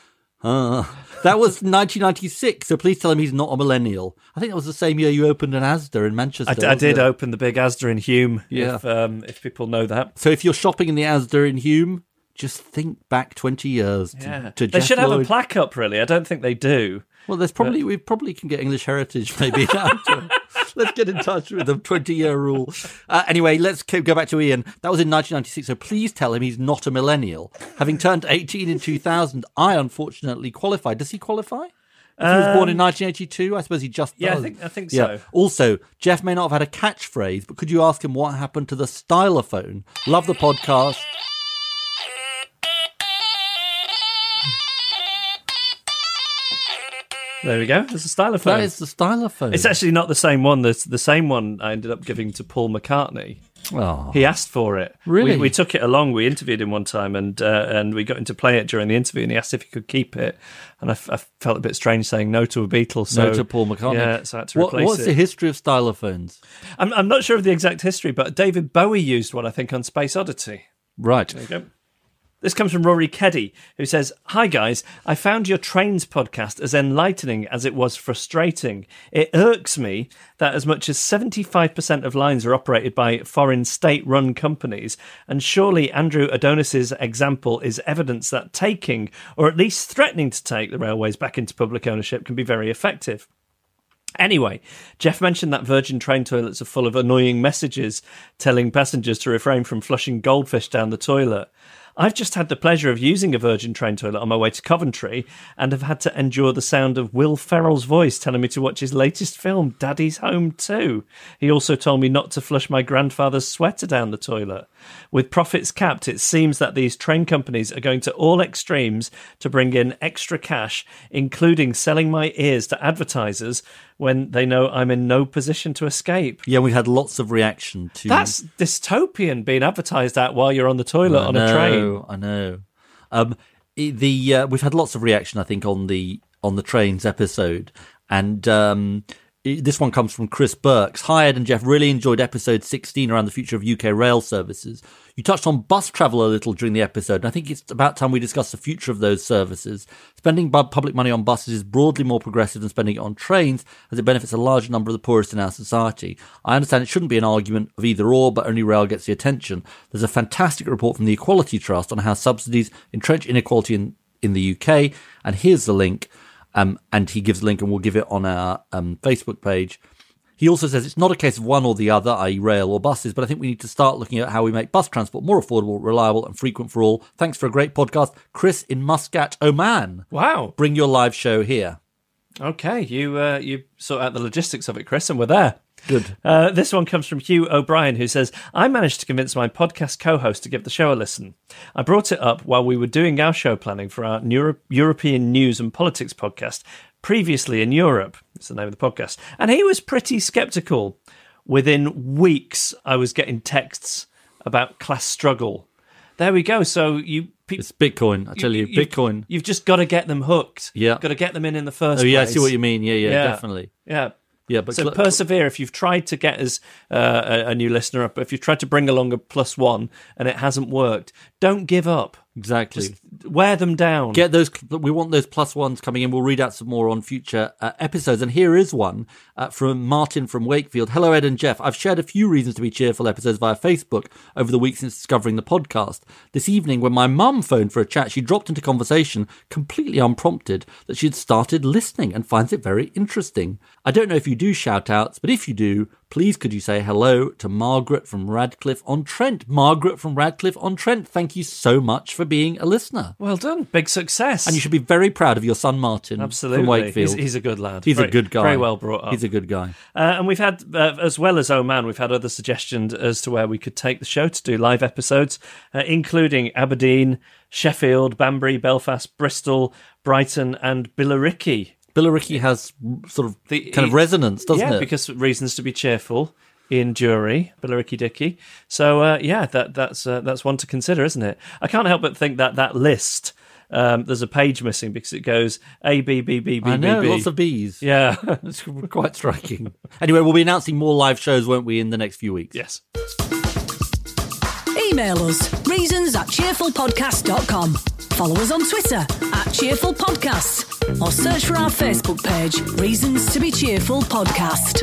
Uh, that was 1996, so please tell him he's not a millennial. I think that was the same year you opened an Asda in Manchester. I, I did it? open the big Asda in Hulme. Yeah. If, um, if people know that. So if you're shopping in the Asda in Hulme, just think back 20 years to, Yeah. to they Geoff should have a plaque up. Really, I don't think they do. Well, there's probably we probably can get English Heritage maybe. let's get in touch with the 20 year rule. Uh, anyway, let's keep, go back to Ian. That was in 1996, so please tell him he's not a millennial. Having turned 18 in 2000, I unfortunately qualified. Does he qualify? If he was born in 1982, I suppose he just Um, Yeah, I think- I think Yeah. so. Also, Geoff may not have had a catchphrase, but could you ask him what happened to the stylophone? Love the podcast. There we go. There's a stylophone. That is the stylophone. It's actually not the same one. That's the same one I ended up giving to Paul McCartney. Oh. He asked for it. Really? We, we took it along. We interviewed him one time, and uh, and we got him to play it during the interview. And he asked if he could keep it, and I, f- I felt a bit strange saying no to a Beatle. So no to Paul McCartney. Yeah, so I had to What- replace what's it. the history of stylophones? I'm, I'm not sure of the exact history, but David Bowie used one, I think, on Space Oddity. Right. There you go. This comes from Rory Keddy, who says, Hi guys, I found your Trains podcast as enlightening as it was frustrating. It irks me that as much as 75% of lines are operated by foreign state run companies, and surely Andrew Adonis's example is evidence that taking, or at least threatening to take, the railways back into public ownership can be very effective. Anyway, Geoff mentioned that Virgin train toilets are full of annoying messages telling passengers to refrain from flushing goldfish down the toilet. I've just had the pleasure of using a Virgin train toilet on my way to Coventry and have had to endure the sound of Will Ferrell's voice telling me to watch his latest film, Daddy's Home 2. He also told me not to flush my grandfather's sweater down the toilet. With profits capped, it seems that these train companies are going to all extremes to bring in extra cash, including selling my ears to advertisers when they know I'm in no position to escape. Yeah, we had lots of reaction to That's dystopian being advertised at while you're on the toilet I on know, a train. I know. Um, the uh, we've had lots of reaction, I think, on the on the trains episode, and um, this one comes from Chris Burks. Hi, Ed and Geoff. Really enjoyed episode sixteen around the future of UK rail services. You touched on bus travel a little during the episode, and I think it's about time we discuss the future of those services. Spending public money on buses is broadly more progressive than spending it on trains, as it benefits a large number of the poorest in our society. I understand it shouldn't be an argument of either or, but only rail gets the attention. There's a fantastic report from the Equality Trust on how subsidies entrench inequality in, in the UK, and here's the link. Um, and he gives a link, and we'll give it on our um, Facebook page. He also says it's not a case of one or the other, i.e., rail or buses, but I think we need to start looking at how we make bus transport more affordable, reliable, and frequent for all. Thanks for a great podcast. Chris in Muscat, Oman. Wow. Bring your live show here. Okay, you uh, you sort out the logistics of it, Chris, and we're there. Good. Uh, this one comes from Hugh O'Brien, who says, I managed to convince my podcast co host to give the show a listen. I brought it up while we were doing our show planning for our Neuro- European News and Politics podcast, previously in Europe. It's the name of the podcast. And he was pretty skeptical. within weeks, I was getting texts about class struggle. There we go. So you. It's Bitcoin. I tell you, you've- Bitcoin. You've just got to get them hooked. Yeah. got to get them in in the first. Oh yeah, I see what you mean. Yeah, yeah, definitely. Yeah. Yeah, but so cl- persevere. If you've tried to get us uh, a, a new listener up, if you've tried to bring along a plus one and it hasn't worked, don't give up. Exactly. Just wear them down. Get those. We want those plus ones coming in. We'll read out some more on future uh, episodes. And here is one uh, from Martin from Wakefield. Hello, Ed and Geoff. I've shared a few reasons to be cheerful episodes via Facebook over the week since discovering the podcast. This evening, when my mum phoned for a chat, she dropped into conversation completely unprompted that she'd started listening and finds it very interesting. I don't know if you do shout outs, but if you do, please could you say hello to Margaret from Radcliffe on Trent? Margaret from Radcliffe on Trent, thank you so much for being a listener. well done. Big success. And you should be very proud of your son Martin Absolutely. from Wakefield. He's, he's a good lad. He's Very- a good guy. Very well brought up. He's a good guy. Uh, and we've had, uh, as well as Oh Man, we've had other suggestions as to where we could take the show to do live episodes, uh, including Aberdeen, Sheffield, Banbury, Belfast, Bristol, Brighton, and Billericay. Billericay has sort of The- kind of resonance, doesn't yeah, it? because reasons to be cheerful Ian Dury, Billericay Dicky. So uh, yeah, that that's uh, that's one to consider, isn't it? I can't help but think that that list. Um, there's a page missing because it goes A B B B B I know, B, B. lots of bees. Yeah. it's quite striking. Anyway, we'll be announcing more live shows, won't we, in the next few weeks? yes. Email us reasons at cheerfulpodcast.com. Follow us on Twitter at Cheerful Podcasts or search for our Facebook page, Reasons to be Cheerful Podcast.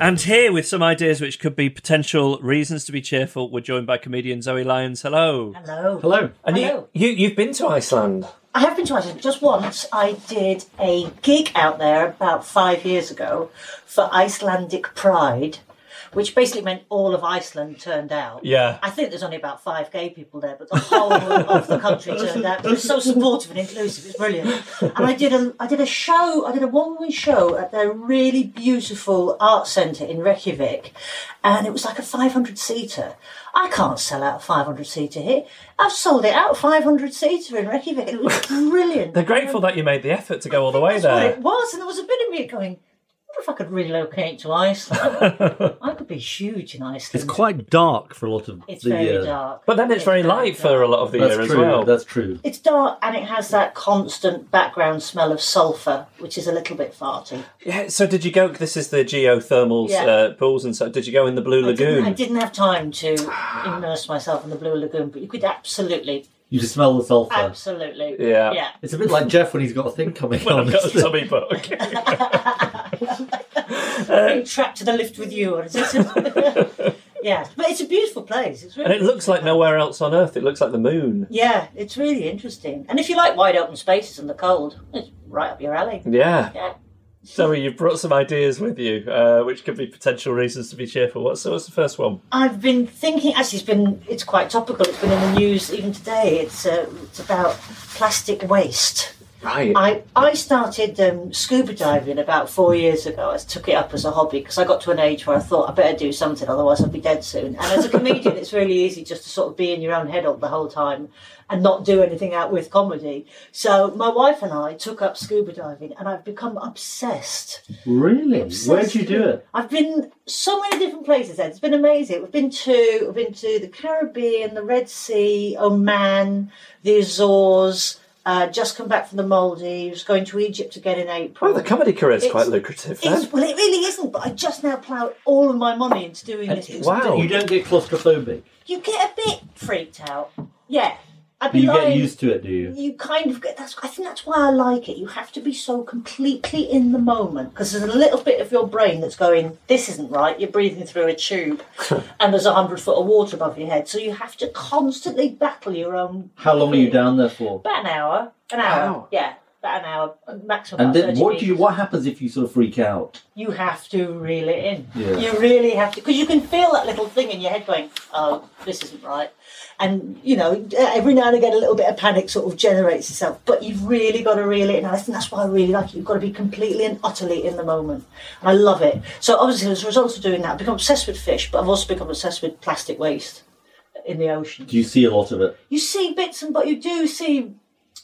And here with some ideas which could be potential reasons to be cheerful, we're joined by comedian Zoe Lyons. Hello. Hello. Hello. And Hello. you, you you've been to Iceland. I have been to Iceland just once. I did a gig out there about five years ago for Icelandic Pride, which basically meant all of Iceland turned out. Yeah. I think there's only about five gay people there, but the whole of the country turned out. It was so supportive and inclusive. It was brilliant. And I did a I did a show. I did a one woman show at their really beautiful art centre in Reykjavik, and it was like a 500 seater. I can't sell out a 500 seater here. I've sold it out 500 seater in Reykjavik. It was brilliant. They're grateful that you made the effort to go all the way there. it was, and there was a bit of me going. I wonder if I could relocate to Iceland. I could be huge in Iceland. It's quite dark for a lot of It's the very year. dark. But then it's very light for a lot of the That's year true. as well. That's true. It's dark and it has that constant background smell of sulphur, which is a little bit farty. Yeah. So did you go? This is the geothermal Yeah. uh, pools and so. Did you go in the Blue I didn't, Lagoon? I didn't have time to immerse myself in the Blue Lagoon, but you could absolutely, You just smell the sulphur. absolutely, Yeah. yeah. It's a bit like Geoff when he's got a thing coming When on. I've got a isn't it? tummy bug. Being trapped to the lift with you, or is it? yeah, but it's a beautiful place. It's really and it looks like nowhere else on Earth. It looks like the moon. Yeah, it's really interesting. And if you like wide open spaces and the cold, it's right up your alley. Yeah. Yeah. Zoe, you've brought some ideas with you, uh, which could be potential reasons to be cheerful. What's, what's the first one? I've been thinking. Actually, it's been it's quite topical. It's been in the news even today. It's uh, it's about plastic waste. Right. I I started um, scuba diving about four years ago. I took it up as a hobby because I got to an age where I thought I better do something, otherwise I'd be dead soon. And as a comedian, it's really easy just to sort of be in your own head all the whole time and not do anything out with comedy. So my wife and I took up scuba diving, and I've become obsessed. Really? Obsessed Where'd you do it? I've been so many different places. Ed. It's been amazing. We've been to we've been to the Caribbean, the Red Sea, Oman, the Azores. Uh, just come back from the Maldives. Going to Egypt again in April. Oh, the comedy career is It's- quite lucrative then. Well, it really isn't. But I just now ploughed all of my money into doing this. wow. You don't get claustrophobic. You get a bit freaked out. Yeah. I'd be you get used to it, do you? You kind of get that's. I think that's why I like it. You have to be so completely in the moment because there's a little bit of your brain that's going, "This isn't right." You're breathing through a tube, and there's a hundred foot of water above your head, so you have to constantly battle your own. How long are you down there for? About an hour. An hour. Wow. Yeah, about an hour, maximum. And then 30 what do you? What happens if you sort of freak out? You have to reel it in. Yeah. You really have to, because you can feel that little thing in your head going, "Oh, this isn't right," and you know, every now and again, a little bit of panic sort of generates itself. But you've really got to reel it in. And I think that's why I really like it. You've got to be completely and utterly in the moment, and I love it. So obviously, as a result of doing that, I've become obsessed with fish, but I've also become obsessed with plastic waste in the ocean. Do you see a lot of it? You see bits and but you do see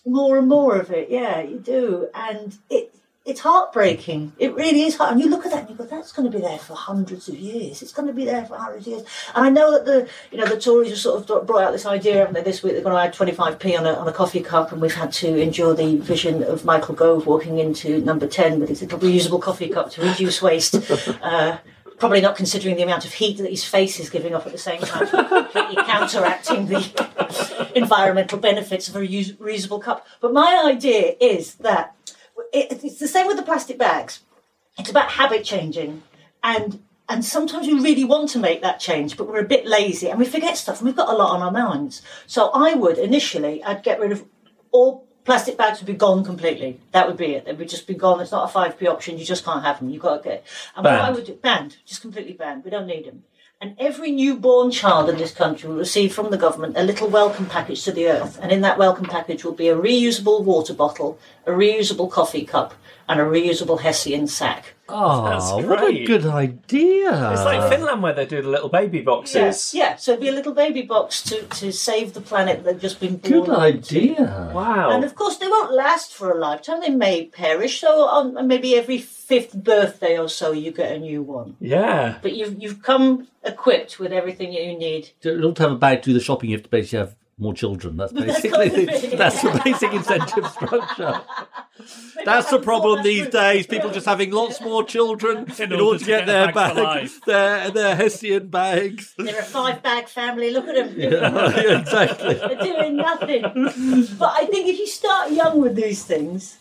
more and more of it. Yeah, you do, and it it's heartbreaking. It really is hard. And you look at that and you go, that's going to be there for hundreds of years. It's going to be there for hundreds of years. And I know that the, you know, the Tories have sort of brought out this idea, haven't they, this week they're going to add 25p on a, on a coffee cup and we've had to endure the vision of Michael Gove walking into number 10 with his little reusable coffee cup to reduce waste. Uh, probably not considering the amount of heat that his face is giving off at the same time, completely counteracting the environmental benefits of a reusable cup. But my idea is that it, it's the same with the plastic bags. It's about habit changing, and and sometimes we really want to make that change, but we're a bit lazy and we forget stuff, and we've got a lot on our minds. So I would initially, I'd get rid of all plastic bags would be gone completely. That would be it. They would just be gone. It's not a five p option. You just can't have them. You've got to get. And what I would do, banned, just completely banned. We don't need them. And every newborn child in this country will receive from the government a little welcome package to the earth. And in that welcome package will be a reusable water bottle, a reusable coffee cup, and a reusable Hessian sack. Oh, That's what a good idea. It's like Finland where they do the little baby boxes. Yeah, yeah. So it'd be a little baby box to, to save the planet they've just been born Good onto. idea. Wow. And of course, they won't last for a lifetime. They may perish. So on maybe every fifth birthday or so, you get a new one. yeah. But you've you've come equipped with everything that you need. In order to have a bag to do the shopping, you have to basically have more children. That's That's basically gotta the, be. that's the basic incentive structure. That's the problem these days. People just having lots more children in, order, to get, their a bag bag, their their Hessian bags. They're a five bag family. Look at them. Yeah, exactly. They're doing nothing. But I think if you start young with these things,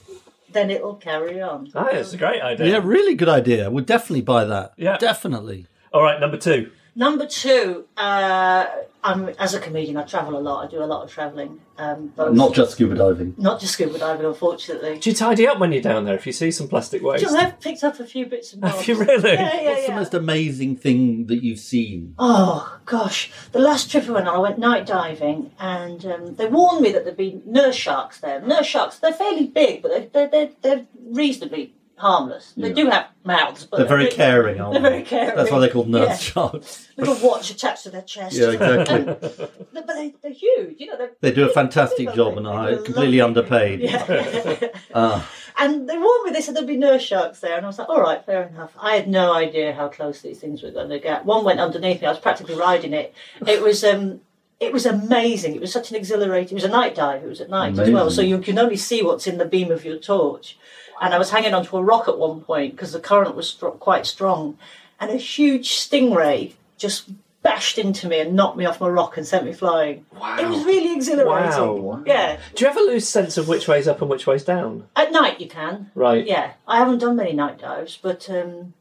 then it'll carry on. Ah, it's a great idea. Yeah, really good idea. We'll definitely buy that. Yeah. definitely. All right, number two. Number two, uh, I'm, as a comedian, I travel a lot. I do a lot of travelling. Um, Not just scuba diving. not just scuba diving, unfortunately. Do you tidy up when you're down there if you see some plastic waste? Just, I've picked up a few bits and bobs. Have you really? Yeah, yeah, What's the most amazing thing that you've seen? Oh gosh, the last trip I went on, I went night diving, and um, they warned me that there'd be nurse sharks there. Nurse sharks, they're fairly big, but they're they're, they're, they're reasonably harmless. They do have mouths, but They're very big. caring, aren't They're they? very caring. That's why they're called nurse Yeah. sharks. Little watch attached to their chest. Yeah, exactly. But they, they're huge, you know. They're, They do a fantastic job and are completely underpaid. Yeah. Ah. And they warned me, they said there'd be nurse sharks there. And I was like, all right, fair enough. I had no idea how close these things were going to get. One went underneath me, I was practically riding it. It was. um it was amazing. It was such an exhilarating. It was a night dive. It was at night as well, Amazing. so you can only see what's in the beam of your torch. And I was hanging onto a rock at one point because the current was stro- quite strong, and a huge stingray just bashed into me and knocked me off my rock and sent me flying. Wow. It was really exhilarating. Wow. Yeah. Do you ever lose sense of which way's up and which way's down? At night you can. Right. Yeah, I haven't done many night dives, but um,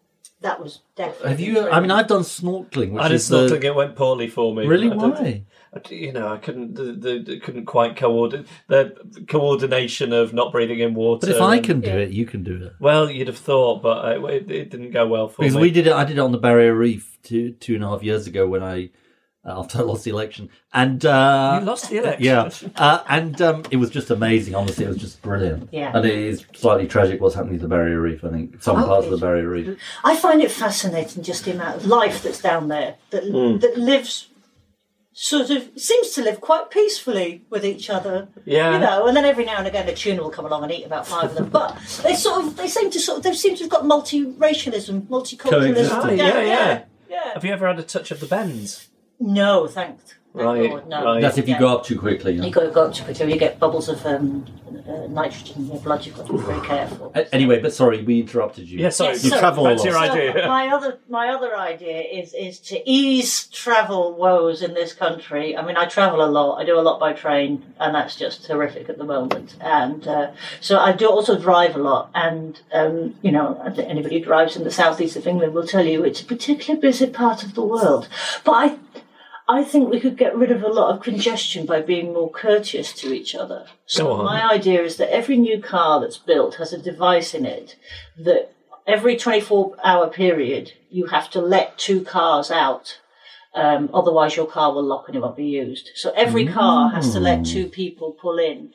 that was definitely. Have you? I mean, I've done snorkeling. Which I did is the- snorkeling. It went poorly for me. Really? Why? I d- you know, I couldn't. The, the, the- couldn't quite coordinate the coordination of not breathing in water. But if I and- can do it, you can do it. well, you'd have thought, but I, it, it didn't go well for Because me. we did it. I did it on the Barrier Reef two two and a half years ago when I after I lost the election, and uh, You lost the election? Yeah, uh, and um, it was just amazing. Honestly, it was just brilliant. Yeah. and it is slightly tragic what's happening to the Barrier Reef. I think some Oh, parts of the Barrier Reef. I find it fascinating just the amount of life that's down there that that lives sort of seems to live quite peacefully with each other. Yeah. You know, and then every now and again a tuna will come along and eat about five of them. But they sort of they seem to sort of they seem to have got multiracialism, multiculturalism. Oh, yeah, yeah. yeah. Have you ever had a touch of the bends? No, thank, thank Right, God, no. right. That's if you Yeah. go up too quickly. You Yeah. got to go up too quickly. You get bubbles of um, uh, nitrogen in your blood. You've got to be very careful. A- Anyway, but sorry, we interrupted you. Yeah, sorry. Yes, You so- travel a Back to your lot. So idea. my other my other idea is is to ease travel woes in this country. I mean, I travel a lot. I do a lot by train, and that's just horrific at the moment. And uh, so I do also drive a lot. And um, you know, anybody who drives in the southeast of England will tell you it's a particularly busy part of the world. But I. I think we could get rid of a lot of congestion by being more courteous to each other. So my idea is that every new car that's built has a device in it that every 24 hour period you have to let two cars out. Um, otherwise, your car will lock and it won't be used. So every car has to let two people pull in.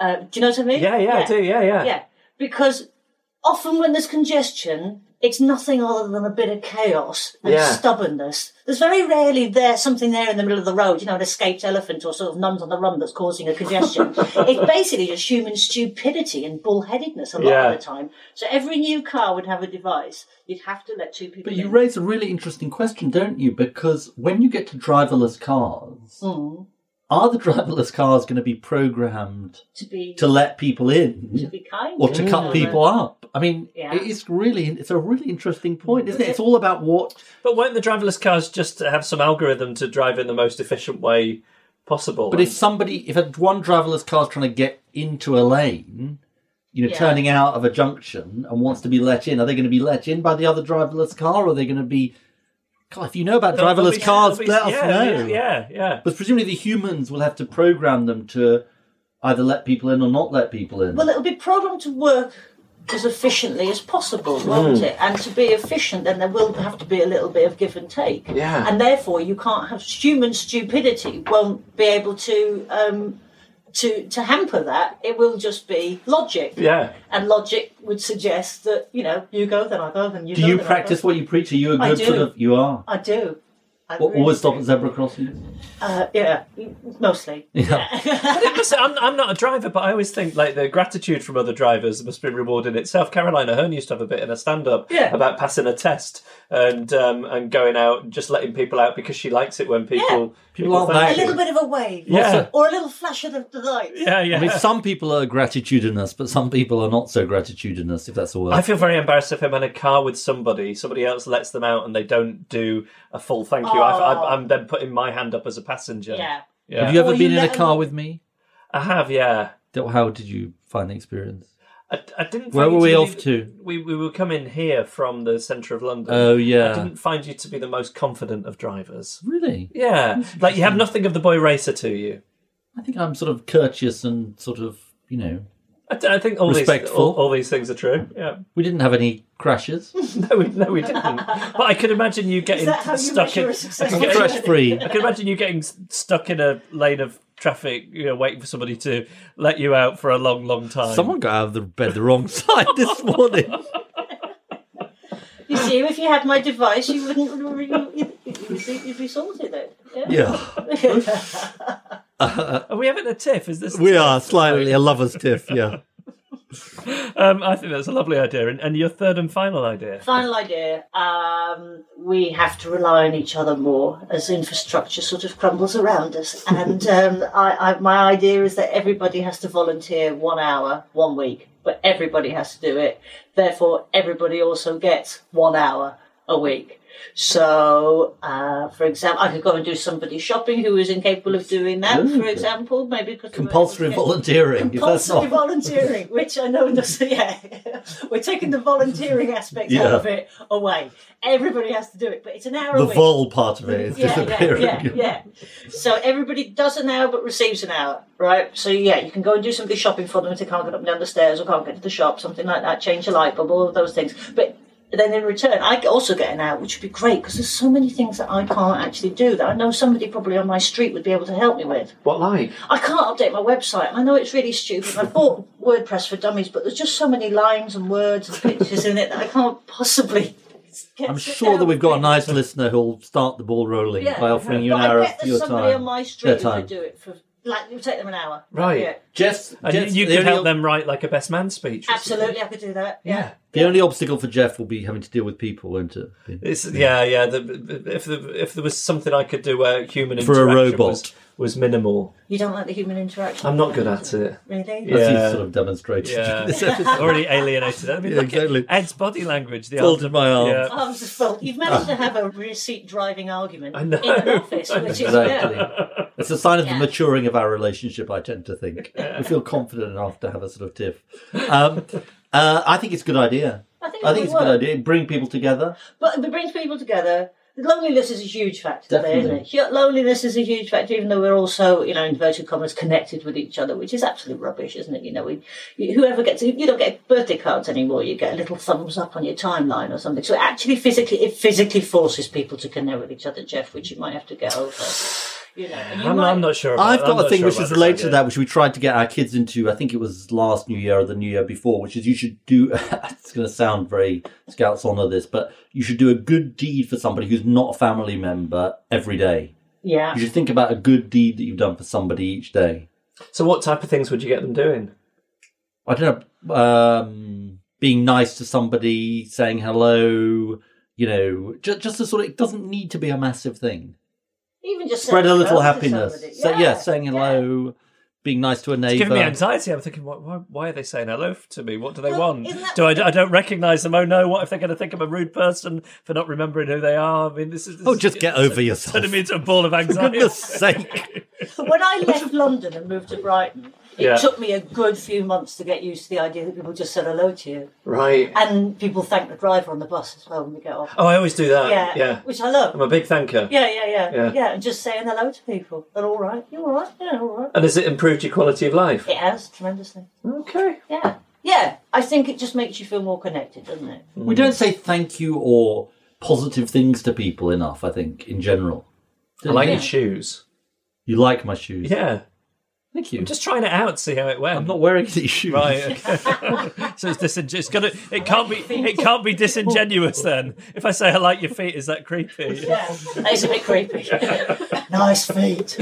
Uh, do you know what I mean? Yeah, yeah, I do. Yeah, yeah. Yeah, because often when there's congestion, it's nothing other than a bit of chaos and Yeah. stubbornness. There's very rarely there something there in the middle of the road, you know, an escaped elephant or sort of nuns on the run that's causing a congestion. it's basically just human stupidity and bullheadedness a lot Yeah. of the time. So every new car would have a device. You'd have to let two people But you raise a really interesting question, don't you? Because when you get to driverless cars, Mm. Are the driverless cars going to be programmed to be to let people in to be kind or to cut know, people up? I mean, Yeah. it is really it's a really interesting point, isn't it? It's all about what But won't the driverless cars just have some algorithm to drive in the most efficient way possible? But if somebody, if a one driverless car is trying to get into a lane, you know, Yeah. turning out of a junction and wants to be let in, are they going to be let in by the other driverless car, or are they going to be? God, if you know about They'll- they'll driverless be- cars, be- let us yeah, know. Yeah, yeah. But presumably the humans will have to program them to either let people in or not let people in. Well, it'll be programmed to work as efficiently as possible, won't Mm. it? And to be efficient, then there will have to be a little bit of give and take. Yeah. And therefore, you can't have human stupidity won't be able to um, to to hamper that. It will just be logic. Yeah. And logic would suggest that you know you go, then I go, then you Do go. you then I practice go. what you preach? Are you a good sort of? You are. I do. I What, really always stop at zebra crossings. Uh, yeah, mostly. Yeah. But I'm, I'm not a driver, but I always think like the gratitude from other drivers must be reward in itself. Caroline Aherne used to have a bit in a stand-up Yeah. about passing a test and um, and going out and just letting people out because she likes it when people People aren't thank a little bit of a wave, Yeah. or a little flash of the, the light. Yeah, yeah. I mean, some people are gratitudinous, but some people are not so gratitudinous. If that's a word. I feel very embarrassed if I'm in a car with somebody, somebody else lets them out and they don't do a full thank you. I've, I've, Oh. I'm then putting my hand up as a passenger. Yeah. Yeah. Have you ever Or you been in a car them- with me? I have, yeah. How did you find the experience? I, I didn't. Where were we to be- off to? We we were coming here from the centre of London. Oh, yeah. I didn't find you to be the most confident of drivers. Really? Yeah, like you have nothing of the boy racer to you. I think I'm sort of courteous and sort of, you know, I, I think all these all, all these things are true. Yeah, we didn't have any crashes. no, we, no, we didn't. But I could imagine you getting that how you stuck measure in. a I successful could get- Crash free. I can imagine you getting stuck in a lane of traffic, you know, waiting for somebody to let you out for a long, long time. Someone got out of the bed the wrong side this morning. You see, if you had my device, you wouldn't. You, you, you'd, be, you'd be sorted then. Yeah. Are we having a tiff? Is this? we are slightly a lover's tiff, yeah. Um, I think that's a lovely idea. And, and your third and final idea. Final idea: um, we have to rely on each other more as infrastructure sort of crumbles around us. And um, I, I, my idea is that everybody has to volunteer one hour, one week, but everybody has to do it. Therefore, everybody also gets one hour a week. So, uh, for example, I could go and do somebody shopping who is incapable of doing that. Ooh. For example, maybe because Compulsory volunteering. compulsory volunteering, which I know does. Yeah, we're taking the volunteering aspect out of it away. Everybody has to do it, but it's an hour the vol part of it is yeah, yeah, disappearing. yeah, yeah. So everybody does an hour but receives an hour, right? So yeah, you can go and do somebody shopping for them if they can't get up and down the stairs or can't get to the shop, something like that. Change a light bulb, all of those things. But then in return, I also get an hour, which would be great because there's so many things that I can't actually do that I know somebody probably on my street would be able to help me with. What like? I can't update my website. I know it's really stupid. I bought WordPress for Dummies, but there's just so many lines and words and pictures in it that I can't possibly. Get I'm sure that we've got a nice listener who'll start the ball rolling Yeah, by offering you an hour of your somebody time. on my street who would do it for like it would take them an hour. Right. Yeah. Geoff's, And Geoff's- you, you could only- help them write like a best man speech. or Absolutely, I could do that. Yeah. The only obstacle for Geoff will be having to deal with people, won't it? It's yeah, yeah. The, if the, if there was something I could do where human For a robot. was, was minimal, You don't like the human interaction. I'm not good at it. Really? As Yeah. he's sort of demonstrated Yeah, this episode. already alienated. I mean, Yeah, look at exactly. Ed's body language. The Folded my arms. Yeah. Oh, it's just you've managed to have a receipt driving argument I know. in an office, which is Exactly. yeah. It's a sign of Yeah. the maturing of our relationship, I tend to think. We feel confident enough to have a sort of tiff. Um, uh, I think it's a good idea. I think, I think would it's a good idea. Bring people together. But it brings people together. Loneliness is a huge factor there, isn't it? Loneliness is a huge factor, even though we're also, you know, inverted commas, connected with each other, which is absolute rubbish, isn't it? You know, we, whoever gets, you don't get birthday cards anymore. You get a little thumbs up on your timeline or something. So it actually, physically, it physically forces people to connect with each other, Geoff, which you might have to get over. You know, and you I'm, might- I'm not sure. About, I've I'm got a thing sure which is related to that, which we tried to get our kids into. I think it was last New Year or the New Year before, which is you should do. it's going to sound very Scouts honour this, but you should do a good deed for somebody who's not a family member every day. Yeah. You should think about a good deed that you've done for somebody each day. So, what type of things would you get them doing? I don't know, um, being nice to somebody, saying hello, you know, just, just a sort of, it doesn't need to be a massive thing. Even just Spread a little happiness. somebody. So, yeah, saying hello, being nice to a It's neighbour. giving me anxiety. I'm thinking, why, why, why are they saying hello to me? What do they Well, want? that Do I, I don't recognise them? Oh no! What if they're going to think I'm a rude person for not remembering who they are? I mean, this is. This Oh, is- just get over yourself. Turning me into a ball of anxiety. For anxiety. goodness sake. when I left London and moved to Brighton, it Yeah. took me a good few months to get used to the idea that people just said hello to you. Right. And people thank the driver on the bus as well when we get off. Oh, I always do that. yeah, Yeah. which I love. I'm a big thanker. Yeah, yeah, yeah, Yeah. yeah, and just saying hello to people. They're all right. You're all right? Yeah, all right. And has it improved your quality of life? It has tremendously. Okay. Yeah, yeah. I think it just makes you feel more connected, doesn't it? Hmm. We don't say thank you or positive things to people enough, I think, in general. I like Yeah. your shoes. You like my shoes? Yeah. Thank you. I'm just trying it out, see how it went. I'm not wearing these shoes. Right. Okay. so it's dising- It's gonna. It can't be. It can't be disingenuous then. If I say I like your feet, is that creepy? Yeah, it's a bit creepy. nice feet.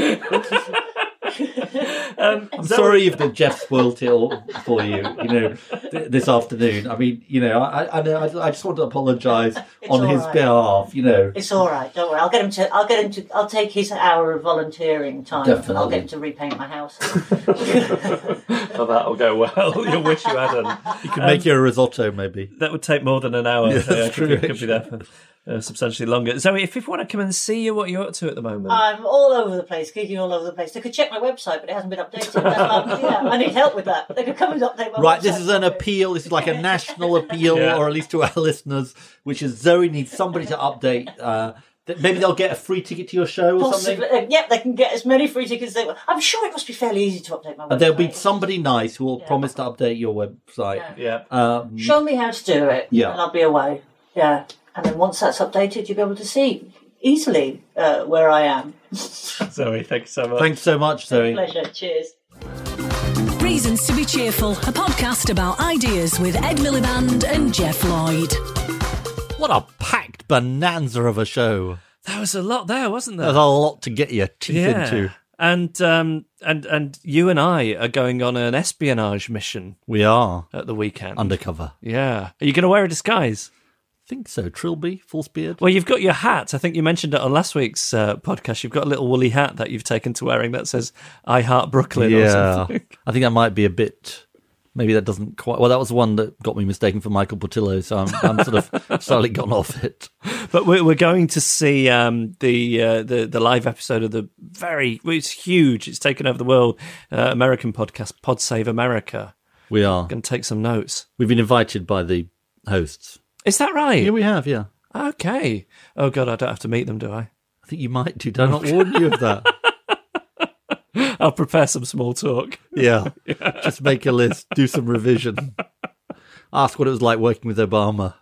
Um, I'm sorry if the Geoff spoilt it all for you, you know, th- this afternoon. I mean, you know, I, I know, I, I just want to apologise on his right. behalf, you know. It's all right. Don't worry. I'll get him to. I'll get him to. I'll take his hour of volunteering time. and I'll get him to repaint my house. Oh, that'll go well. You'll wish you hadn't. You can make you a risotto, maybe. That would take more than an hour. Yeah, so that's I could, true, could be there for uh, substantially longer. Zoe, if people want to come and see you, what you're up to at the moment? I'm all over the place, geeking all over the place. They could check my website, but it hasn't been updated. That's I'm- yeah, I need help with that. They could come and update my Right, website. this is an appeal. This is like a national appeal, Yeah. or at least to our listeners, which is Zoe needs somebody to update. Uh, that maybe they'll get a free ticket to your show or Possibly, something. uh, yep, they can get as many free tickets as they want. I'm sure it must be fairly easy to update my website. And there'll be somebody nice who will promise to update your website. yeah. Um, Show me how to do it, Yeah. and I'll be away. Yeah, and then once that's updated, you'll be able to see easily uh, where I am. Zoe, thank you so much. thanks so much, Zoe. Pleasure. Cheers. Reasons to be Cheerful, a podcast about ideas with Ed Miliband and Geoff Lloyd. What a packed bonanza of a show. That was a lot there, wasn't there? There's a lot to get your teeth into. And um and and you and I are going on an espionage mission We are at the weekend. undercover. yeah. Are you going to wear a disguise? Think so. Trilby, false beard. Well, you've got your hat. I think you mentioned it on last week's uh, podcast. You've got a little woolly hat that you've taken to wearing that says "I Heart Brooklyn" or yeah, something. I think that might be a bit. Maybe that doesn't quite. Well, that was one that got me mistaken for Michael Portillo, so I'm, I'm sort of slightly gone off it. But we're, we're going to see um, the uh, the the live episode of the very it's huge. It's taken over the world. Uh, American podcast Pod Save America. We are. Going to take some notes. We've been invited by the hosts. Is that right? Yeah, we have. Yeah, Okay. Oh God, I don't have to meet them, do I? I think you might do. Did I not warn you of that? I'll prepare some small talk. Yeah. Just make a list, do some revision. Ask what it was like working with Obama.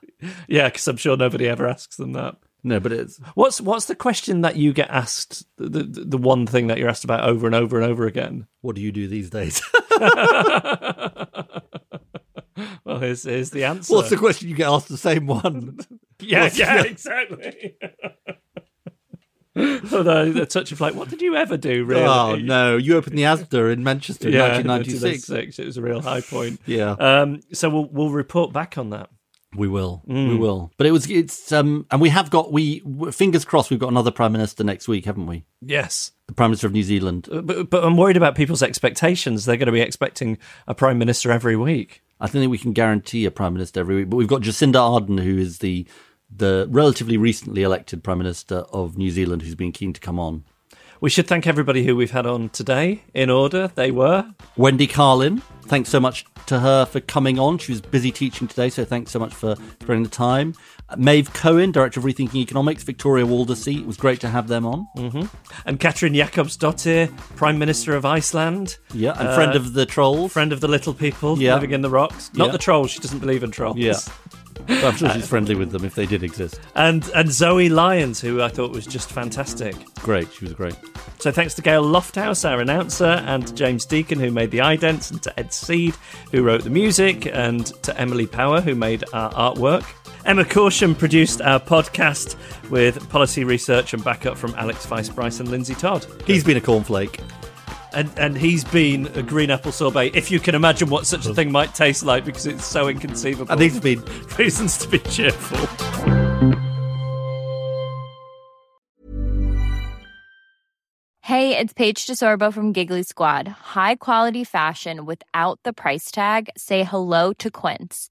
Yeah, because I'm sure nobody ever asks them that. No, but it's What's what's the question that you get asked? The, the the one thing that you're asked about over and over and over again. what do you do these days? Well, here's here's the answer. What's the question you get asked the same one? yeah, what's yeah, the- exactly. Although the touch of like, what did you ever do? Really? Oh no, you opened the Asda in Manchester in Yeah, 1996. 1996. It was a real high point. Yeah. Um, so we'll we'll report back on that. We will, we Mm. will. But it was, it's, um, and we have got, we fingers crossed, we've got another prime minister next week, haven't we? Yes. The prime minister of New Zealand. Uh, But, but I'm worried about people's expectations. They're going to be expecting a prime minister every week. I don't think we can guarantee a prime minister every week, but we've got Jacinda Ardern, who is the the relatively recently elected prime minister of New Zealand, who's been keen to come on. We should thank everybody who we've had on today in order. They were Wendy Carlin, thanks so much to her for coming on. She was busy teaching today, so thanks so much for spending the time. Uh, Maeve Cohen, director of Rethinking Economics, Victoria Waldersee. It was great to have them on. hmm And Katrin Jakobsdottir, Prime Minister of Iceland. Yeah, and friend of the trolls. Friend of the little people Yeah. living in the rocks. Not Yeah. the trolls. She doesn't believe in trolls. Yeah. But I'm sure she's friendly with them if they did exist. And and Zoe Lyons, who I thought was just fantastic. Great, she was great. So thanks to Gail Lofthouse, our announcer, and to James Deacon, who made the idents, and to Ed Seed, who wrote the music, and to Emily Power, who made our artwork. Emma Caution produced our podcast with policy research and backup from Alex Weiss Bryce and Lindsay Todd. He's been a cornflake. And, and he's been a green apple sorbet, if you can imagine what such a thing might taste like, because it's so inconceivable. And he's been reasons to be cheerful. Hey, it's Paige DeSorbo from Giggly Squad. High quality fashion without the price tag. Say hello to Quince.